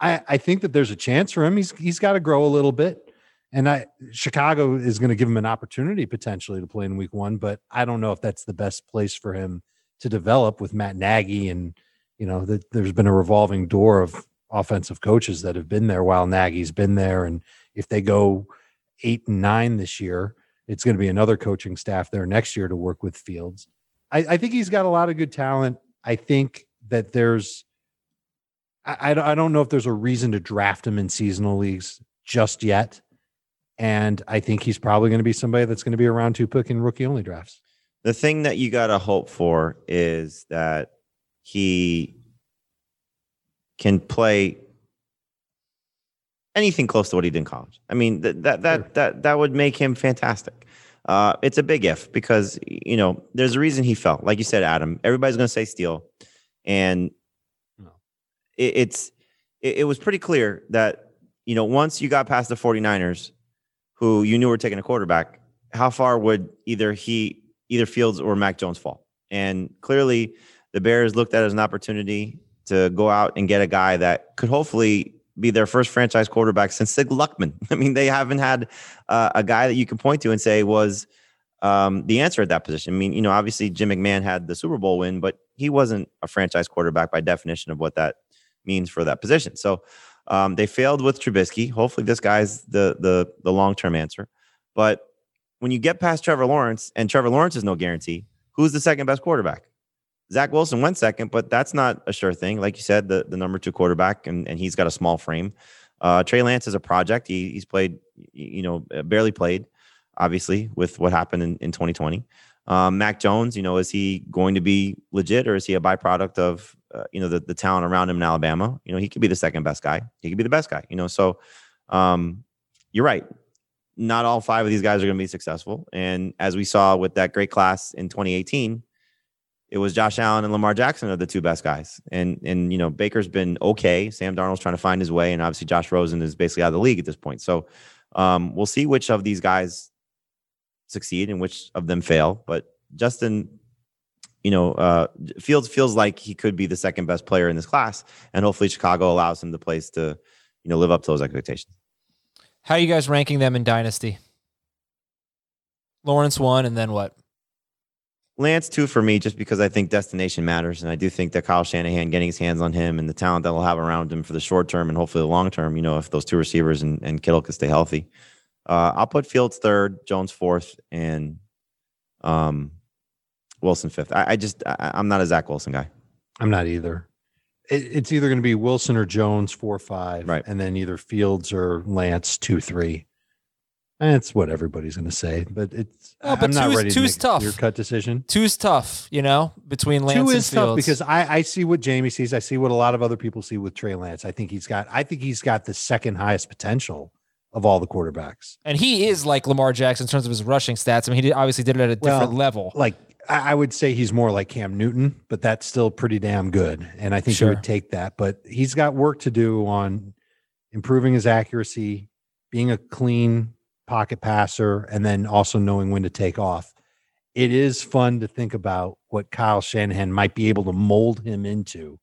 I, I think that there's a chance for him. He's he's got to grow a little bit, and I Chicago is going to give him an opportunity potentially to play in Week One, but I don't know if that's the best place for him to develop with Matt Nagy and you know that there's been a revolving door of offensive coaches that have been there while Nagy's been there. And if they go eight and nine this year, it's going to be another coaching staff there next year to work with Fields. I, I think he's got a lot of good talent. I think that there's, I I don't know if there's a reason to draft him in seasonal leagues just yet. And I think he's probably going to be somebody that's going to be a round two pick in rookie only drafts. The thing that you got to hope for is that he can play anything close to what he did in college. I mean, that that that Sure. that that would make him fantastic. Uh, it's a big if because you know there's a reason he fell. Like you said, Adam. Everybody's going to say steal, and No. it, it's it, it was pretty clear that you know once you got past the 49ers, who you knew were taking a quarterback, how far would either he either Fields or Mac Jones fall? And clearly, the Bears looked at it as an opportunity to go out and get a guy that could hopefully be their first franchise quarterback since Sid Luckman. I mean, they haven't had uh, a guy that you can point to and say was um, the answer at that position. I mean, you know, obviously Jim McMahon had the Super Bowl win, but he wasn't a franchise quarterback by definition of what that means for that position. So um, they failed with Trubisky. Hopefully, this guy's the the the long term answer. But when you get past Trevor Lawrence, and Trevor Lawrence is no guarantee, who's the second best quarterback? Zach Wilson went second, but that's not a sure thing. Like you said, the, the number two quarterback, and, and he's got a small frame. Uh, Trey Lance is a project. He, he's played, you know, uh, barely played, obviously, with what happened in, in 2020. Um, Mac Jones, you know, is he going to be legit or is he a byproduct of uh, you know the, the talent around him in Alabama, you know he could be the second best guy. He could be the best guy. You know, so um, you're right. Not all five of these guys are going to be successful. And as we saw with that great class in 2018, it was Josh Allen and Lamar Jackson are the two best guys. And and you know Baker's been okay. Sam Darnold's trying to find his way, and obviously Josh Rosen is basically out of the league at this point. So um, we'll see which of these guys succeed and which of them fail. But Justin, you know, uh, Fields feels like he could be the second best player in this class, and hopefully Chicago allows him the place to you know live up to those expectations. How are you guys ranking them in Dynasty? Lawrence one, and then what? Lance two for me, just because I think destination matters, and I do think that Kyle Shanahan getting his hands on him and the talent that he'll have around him for the short term and hopefully the long term. You know, if those two receivers and, and Kittle can stay healthy, uh, I'll put Fields third, Jones fourth, and um, Wilson fifth. I, I just I, I'm not a Zach Wilson guy. I'm not either. It, it's either going to be Wilson or Jones four five, Right. and then either Fields or Lance two three. And it's what everybody's going to say, but it's Oh, but I'm not ready to two's make tough. a clear cut decision. Two's tough, you know, between Lance Two and is tough because I, I see what Jamie sees. I see what a lot of other people see with Trey Lance. I think he's got I think he's got the second highest potential of all the quarterbacks. and he is like Lamar Jackson in terms of his rushing stats. I mean, he did, obviously did it at a different Well, level. Like I, would say he's more like Cam Newton, but that's still pretty damn good. And I think Sure. he would take that. But he's got work to do on improving his accuracy, being a clean pocket passer, and then also knowing when to take off. It is fun to think about what Kyle Shanahan might be able to mold him into.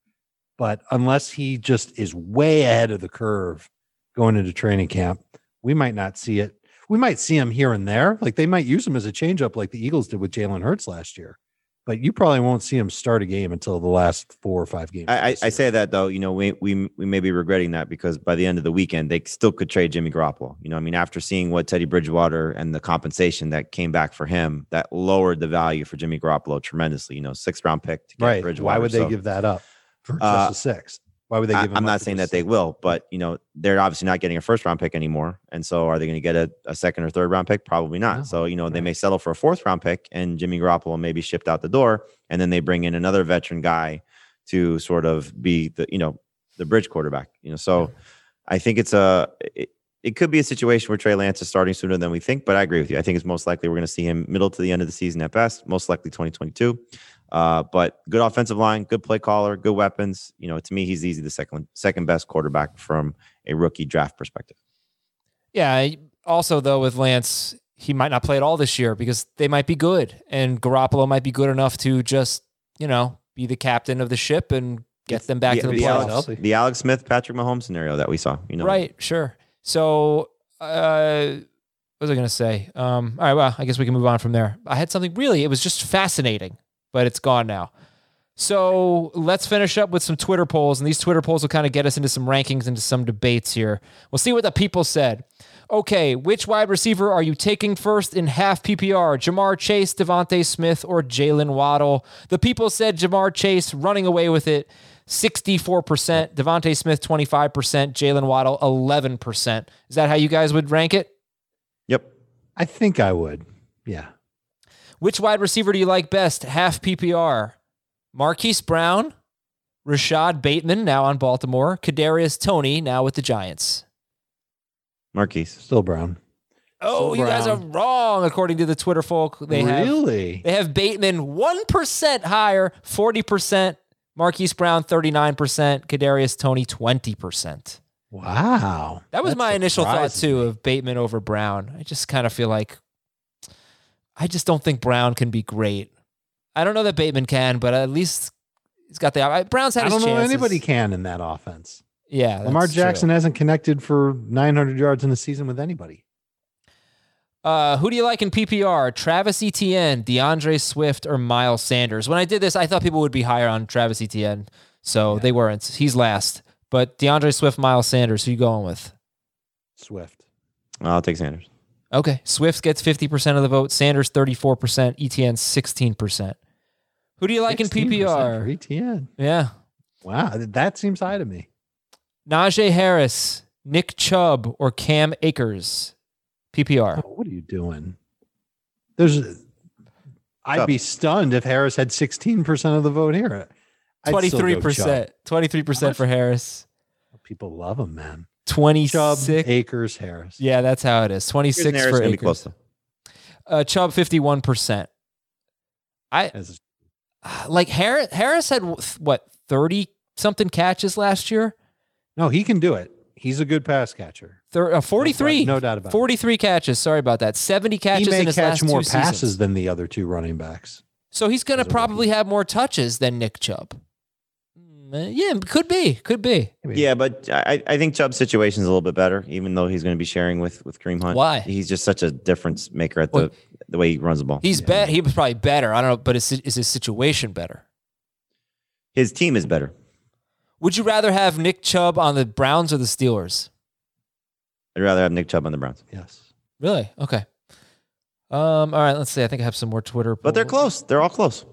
But unless he just is way ahead of the curve going into training camp, we might not see it. We might see him here and there. Like they might use him as a changeup, like the Eagles did with Jalen Hurts last year. But you probably won't see him start a game until the last four or five games. I, I, I say that though, you know, we, we we may be regretting that because by the end of the weekend, they still could trade Jimmy Garoppolo. You know, I mean, after seeing what Teddy Bridgewater and the compensation that came back for him, that lowered the value for Jimmy Garoppolo tremendously. You know, sixth round pick to get right. Bridgewater. Why would they So, give that up for Uh, just a six? Why would they I, give him I'm not saying that they will, but you know, they're obviously not getting a first round pick anymore. And so are they going to get a, a second or third round pick? Probably not. No, so, you know, they may settle for a fourth round pick and Jimmy Garoppolo may be shipped out the door. And then they bring in another veteran guy to sort of be the, you know, the bridge quarterback. You know, so I think it's a it, it could be a situation where Trey Lance is starting sooner than we think, but I agree with you. I think it's most likely we're going to see him middle to the end of the season at best, most likely 2022. Uh, but good offensive line, good play caller, good weapons. You know, to me, he's easy the second second best quarterback from a rookie draft perspective. Yeah. Also, though, with Lance, he might not play at all this year because they might be good, and Garoppolo might be good enough to just, you know, be the captain of the ship and get them back the, to the, the playoffs. Alex, the Alex Smith, Patrick Mahomes scenario that we saw. You know, Right. Sure. So, uh, what was I going to say? Um, all right. Well, I guess we can move on from there. I had something really, it was just fascinating, but it's gone now. So let's finish up with some Twitter polls, and these Twitter polls will kind of get us into some rankings, into some debates here. We'll see what the people said. Okay, which wide receiver are you taking first in half PPR? Ja'Marr Chase, DeVonta Smith, or Jaylen Waddle? The people said Ja'Marr Chase running away with it. 64%, DeVonta Smith 25%, Jaylen Waddle 11%. Is that how you guys would rank it? Yep. I think I would. Yeah. Which wide receiver do you like best? Half PPR. Marquise Brown, Rashod Bateman, now on Baltimore, Kadarius Toney, now with the Giants. Marquise. Still Brown. Oh, Still you guys are wrong, according to the Twitter folk. They have they have Bateman one percent higher, forty percent. Marquise Brown thirty nine percent. Kadarius Toney twenty percent. Wow. That was That my initial thought too me. of Bateman over Brown. I just kind of feel like I just don't think Brown can be great. I don't know that Bateman can, but at least he's got the I- Brown's had I don't know chances. anybody can in that offense. Yeah, Lamar that's true. Jackson hasn't connected for 900 yards in the season with anybody. Uh, who do you like in PPR? Travis Etienne, D'Andre Swift, or Miles Sanders? When I did this, I thought people would be higher on Travis Etienne, so they weren't. He's last. But D'Andre Swift, Miles Sanders, who you going with? Swift. I'll take Sanders. Okay. Swift gets 50% of the vote. Sanders 34%. Etienne 16%. Who do you like in PPR? for Etienne. Yeah. Wow, that seems high to me. Najee Harris, Nick Chubb, or Cam Akers? PPR. Oh, what are you doing? There's, I'd Chubb. be stunned if Harris had 16% of the vote here. I'd 23%. 23% for Harris. People love him, man. 26. Chubb, Akers, Harris. Yeah, that's how it is. 26 Harris for gonna be close though. Uh, Chubb 51%. I As- like Harris Harris had what 30 something catches last year? no, he can do it. He's a good pass catcher. Thir- uh, 43. No doubt about it. 43 catches. Sorry about that. 70 catches He catches may in his catch last more two passes seasons. than the other two running backs. So he's going to probably have more touches than Nick Chubb. Uh, Yeah, could be. Could be. Yeah, but I, I think Chubb's situation is a little bit better, even though he's going to be sharing with with Kareem Hunt. Why? He's just such a difference maker at Well, the the way he runs the ball. He's bet he was probably better. I don't know, but is, is his situation better? His team is better. Would you rather have Nick Chubb on the Browns or the Steelers? I'd rather have Nick Chubb on the Browns, Yes. Really? Okay. Um. All right. Let's see. I think I have some more Twitter. but they're close. They're all close.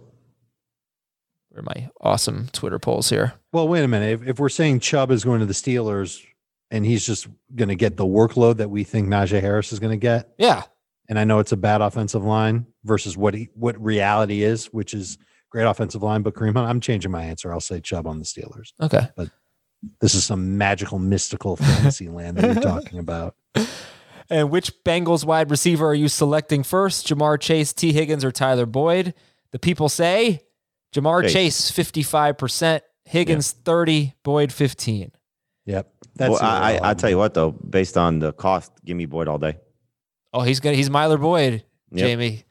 Where are my awesome Twitter polls here? Well, wait a minute. If, if we're saying Chubb is going to the Steelers and he's just going to get the workload that we think Najee Harris is going to get, Yeah. and I know it's a bad offensive line versus what he, what reality is, which is great offensive line, but Kareem Hunt, I'm changing my answer. I'll say Chubb on the Steelers. Okay. But this is some magical, mystical fantasy land that you're talking about. And which Bengals wide receiver are you selecting first? Ja'Marr Chase, Tee Higgins, or Tyler Boyd? The people say Ja'Marr Chase. Chase, fifty-five percent, Higgins thirty, Boyd fifteen. Yep. That's Well, I, I'll I, I tell it. you what, though, based on the cost, give me Boyd all day. Oh, he's gonna he's Myler Boyd, Yep. Jamie.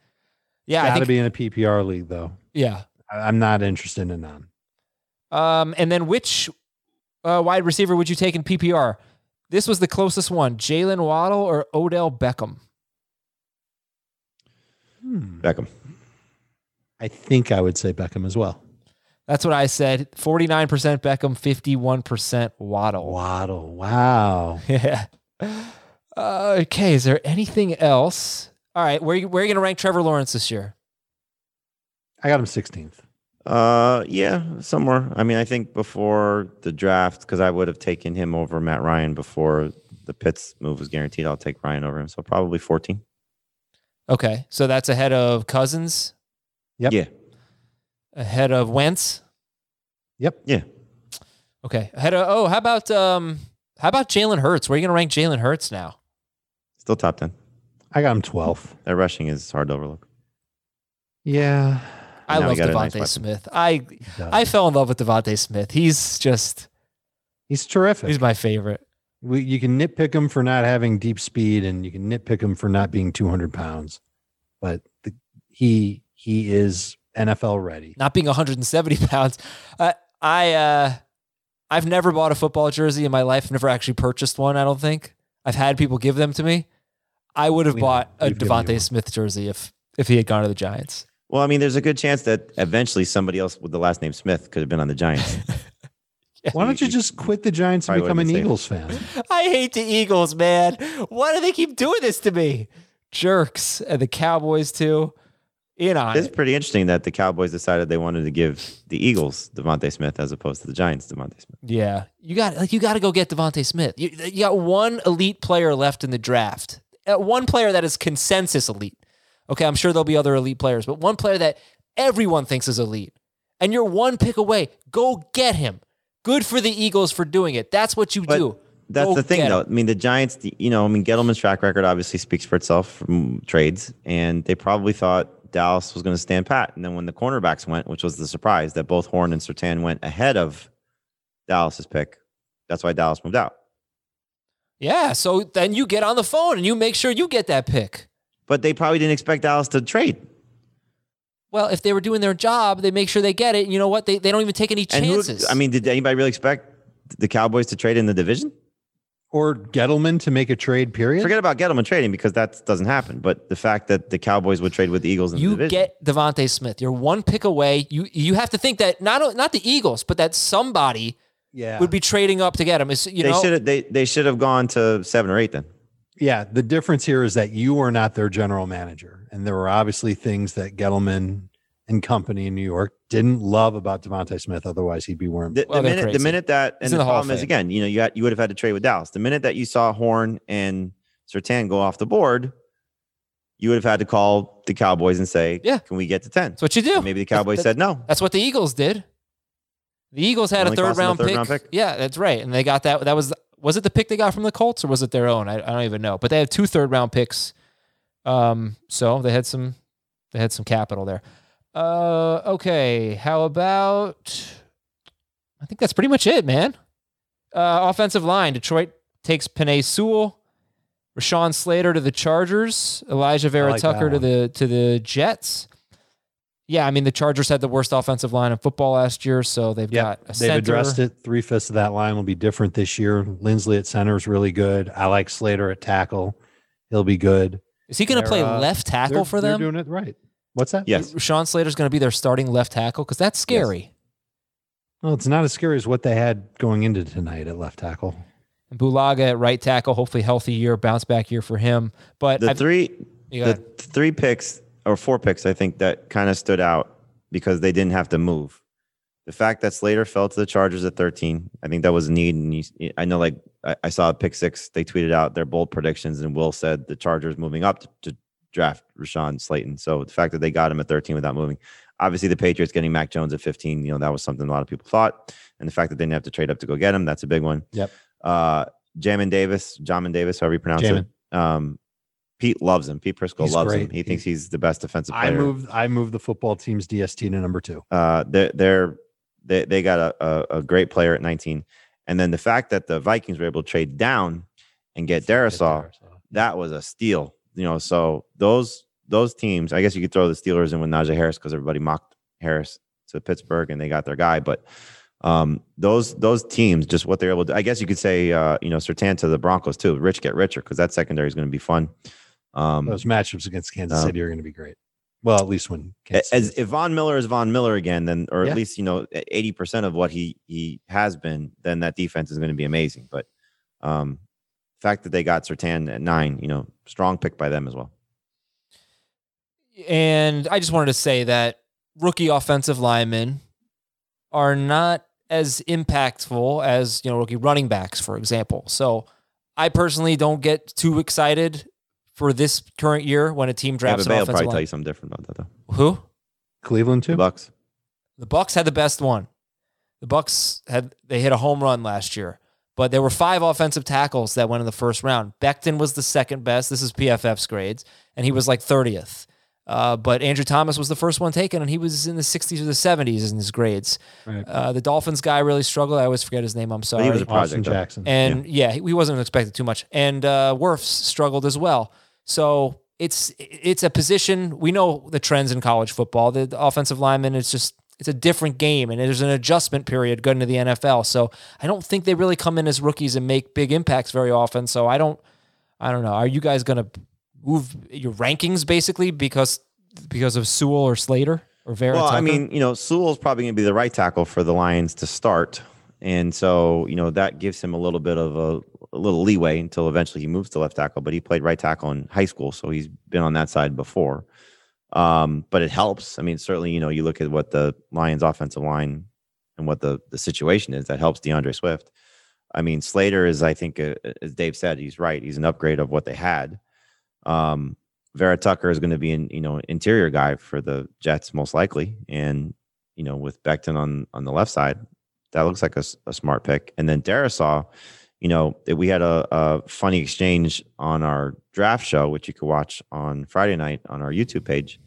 Yeah, I Got to think, be in a PPR league, though. yeah. I- I'm not interested in none. Um, and then which uh, wide receiver would you take in PPR? This was the closest one: Jaylen Waddle or Odell Beckham. Hmm. Beckham. I think I would say Beckham as well. That's what I said. Forty-nine percent Beckham, fifty-one percent Waddle. Waddle. Wow. Yeah. Uh, okay. Is there anything else? All right. Where where are you going to rank Trevor Lawrence this year? I got him 16th. Uh, yeah, somewhere. I mean, I think before the draft, because I would have taken him over Matt Ryan before the Pitts move was guaranteed. I'll take Ryan over him. So probably 14. Okay. So that's ahead of Cousins, Yep. Yeah. ahead of Wentz. Yep. Yeah. Okay. Ahead of, oh, how about, um, how about Jalen Hurts? Where are you going to rank Jalen Hurts now? Still top 10. I got him 12th. That rushing is hard to overlook. Yeah. I love we got nice Smith. I. I fell in love with DeVonta Smith. He's just, He's terrific. he's my favorite. we, you can nitpick him for not having deep speed and you can nitpick him for not being 200 pounds, but the, he he is NFL ready. not being 170 pounds. Uh, I uh, I've never bought a football jersey in my life. Never actually purchased one. I don't think I've had people give them to me. I would have We know. bought a We've given you DeVonta. Smith jersey if if he had gone to the Giants. Well, I mean, there's a good chance that eventually somebody else with the last name Smith could have been on the Giants. Why don't you just quit the Giants and become an Eagles fan? I hate the Eagles, man. Why do they keep doing this to me? Jerks and the Cowboys too. In on it's it. pretty interesting that the Cowboys decided they wanted to give the Eagles DeVonta Smith as opposed to the Giants DeVonta Smith. Yeah, you got like you got to go get DeVonta Smith. You, you got one elite player left in the draft. Uh, one player that is consensus elite. Okay, I'm sure there'll be other elite players, but one player that everyone thinks is elite, and you're one pick away. Go get him. Good for the Eagles for doing it. That's what you But do. That's Go the thing, though. I mean, the Giants, you know, I mean, Gettleman's track record obviously speaks for itself from trades, and they probably thought Dallas was going to stand pat. And then when the cornerbacks went, which was the surprise that both Horn and Surtain went ahead of Dallas's pick, that's why Dallas moved out. Yeah, so then you get on the phone and you make sure you get that pick. But they probably didn't expect Dallas to trade. Well, if they were doing their job, they make sure they get it. You know what? They, they don't even take any And who, chances. I mean, did anybody really expect the Cowboys to trade in the division? Or Gettleman to make a trade, period? Forget about Gettleman trading because that doesn't happen. But the fact that the Cowboys would trade with the Eagles in the you division. get DeVonta Smith. You're one pick away. You you have to think that not not the Eagles, but that somebody yeah. would be trading up to get him. It's, you they know, should have they, they should have gone to seven or eight then. Yeah, the difference here is that you are not their general manager, and there were obviously things that Gettleman and company in New York didn't love about DeVonta Smith. Otherwise, he'd be wearing. The, Well, the they're minute the minute that and in the the Hall of problem is again, you know, you got you would have had to trade with Dallas. The minute that you saw Horn and Surtain go off the board, you would have had to call the Cowboys and say, Yeah. can we get to ten? that's what you do. And maybe the Cowboys That's- said no. That's what the Eagles did. The Eagles had a third cost them a round, third pick. round pick? Yeah, that's right. And they got that. That was was it the pick they got from the Colts or was it their own? I, I don't even know. But they had two third round picks. Um, so they had some they had some capital there. Uh, okay. How about? I think that's pretty much it, man. Uh, offensive line. Detroit takes Penei Sewell, Rashawn Slater to the Chargers, Alijah Vera like Tucker to the to the Jets. Yeah, I mean the Chargers had the worst offensive line in football last year, so they've Yep, got a they've center. addressed it. Three fifths of that line will be different this year. Linsley at center is really good. I like Slater at tackle. He'll be good. Is he going to play uh, left tackle They're- for they're them? doing it right. What's that? Yes. Sean Slater's going to be their starting left tackle because that's scary. Well, it's not as scary as what they had going into tonight at left tackle. Bulaga at right tackle, hopefully healthy year, bounce back year for him. But The I've- three, the got three picks or four picks, I think that kind of stood out because they didn't have to move. The fact that Slater fell to the Chargers at 13, I think that was a need. And you, I know, like I, I saw a pick six, they tweeted out their bold predictions, and Will said the Chargers moving up to, to draft Rashawn Slayton. So the fact that they got him at 13 without moving, obviously the Patriots getting Mac Jones at 15, you know, that was something a lot of people thought. And the fact that they didn't have to trade up to go get him, that's a big one. Yep. Uh, Jamin Davis, Jamin Davis, however you pronounce Jamin. it. Um, Pete loves him. Pete Prisco He's loves him. great. He thinks he's the best defensive I player. moved. I moved the football team's DST to number two. Uh, they're, they're they they got a, a, a great player at 19, and then the fact that the Vikings were able to trade down and get Darrisaw, that was a steal. You know, so those those teams, I guess you could throw the Steelers in with Najee Harris because everybody mocked Harris to Pittsburgh and they got their guy, but. Um, those those teams, just what they're able to. I guess you could say, uh, you know, Surtain to the Broncos too. Rich get richer because that secondary is going to be fun. Um, Those matchups against Kansas Um, City are going to be great. Well, at least when Kansas as City- if Von Miller is Von Miller again, then or Yeah. at least you know eighty percent of what he he has been, then that defense is going to be amazing. But um, fact that they got Surtain at nine, you know, strong pick by them as well. And I just wanted to say that rookie offensive linemen are not as impactful as, you know, rookie running backs, for example. So I personally don't get too excited for this current year when a team Yeah, drafts but an Bay will offensive probably tell you something different about that though. Who? Cleveland The. Bucs. The Bucs had the best one. The Bucs had they hit a home run last year, but there were five offensive tackles that went in the first round. Becton was the second best. This is PFF's grades, and he was like thirtieth. Uh, but Andrew Thomas was the first one taken, and he was in the 60s or the 70s in his grades. Right. Uh, the Dolphins guy really struggled. I always forget his name. I'm sorry. he was a Austin project, though. Jackson. And yeah, he he wasn't expected too much. And uh, Wirfs struggled as well. So it's it's a position we know the trends in college football. The, the offensive lineman is just it's a different game, and there's an adjustment period going to the NFL. So I don't think they really come in as rookies and make big impacts very often. So I don't I don't know. Are you guys going to move your rankings basically because because of Sewell or Slater or Vera? Well, I mean, you know, Sewell's probably going to be the right tackle for the Lions to start, and so you know that gives him a little bit of a, a little leeway until eventually he moves to left tackle. But he played right tackle in high school, so he's been on that side before. Um, but it helps. I mean, certainly, you know, you look at what the Lions' offensive line and what the the situation is. That helps D'Andre Swift. I mean, Slater is, I think, uh, as Dave said, he's right. He's an upgrade of what they had. Um, Vera Tucker is going to be an you know interior guy for the Jets most likely, and you know with Becton on on the left side, that looks like a smart pick. And then Darrisaw, you know that we had a, a funny exchange on our draft show, which you could watch on Friday night on our YouTube page,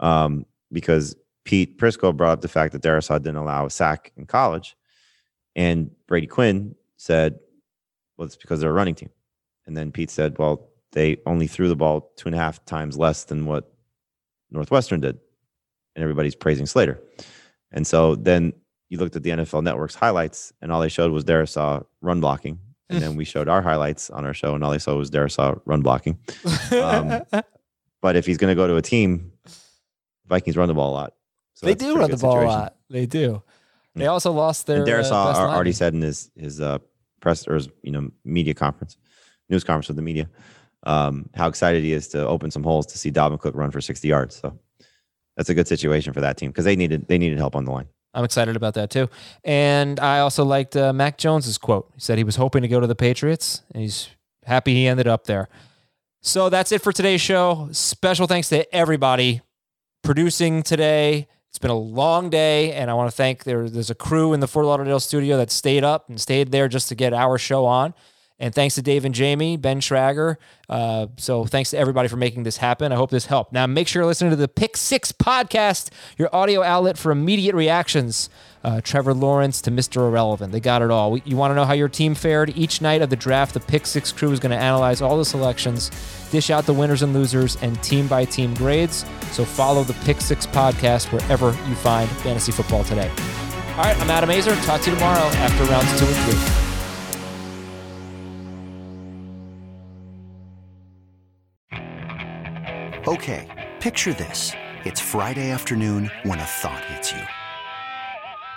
um, because Pete Prisco brought up the fact that Darrisaw didn't allow a sack in college, and Brady Quinn said, "Well, it's because they're a running team." And then Pete said, "Well, they only threw the ball two and a half times less than what Northwestern did. And everybody's praising Slater. And so then you looked at the NFL Network's highlights, and all they showed was Darrisaw run blocking. And then we showed our highlights on our show, and all they saw was Darrisaw run blocking. Um, but if he's going to go to a team, Vikings run the ball a lot. So they do run the ball a lot. They do. They Mm. also lost their and uh, Darrisaw already said in his his uh, press or his you know media conference, news conference with the media, um, how excited he is to open some holes to see Dalvin Cook run for sixty yards. So that's a good situation for that team because they needed they needed help on the line. I'm excited about that too. And I also liked uh, Mac Jones's quote. He said he was hoping to go to the Patriots, and he's happy he ended up there. So that's it for today's show. Special thanks to everybody producing today, It's been a long day, and I want to thank there. There's a crew in the Fort Lauderdale studio that stayed up and stayed there just to get our show on. And thanks to Dave and Jamie, Ben Schrager. Uh, so thanks to everybody for making this happen. I hope this helped. Now make sure you're listening to the Pick Six podcast, your audio outlet for immediate reactions. Uh, Trevor Lawrence to Mr. Irrelevant. They got it all. You want to know how your team fared? Each night of the draft, the Pick Six crew is going to analyze all the selections, dish out the winners and losers, and team by team grades. So follow the Pick Six podcast wherever you find fantasy football today. All right, I'm Adam Aizer. Talk to you tomorrow after rounds two and three. Okay, picture this. It's Friday afternoon when a thought hits you.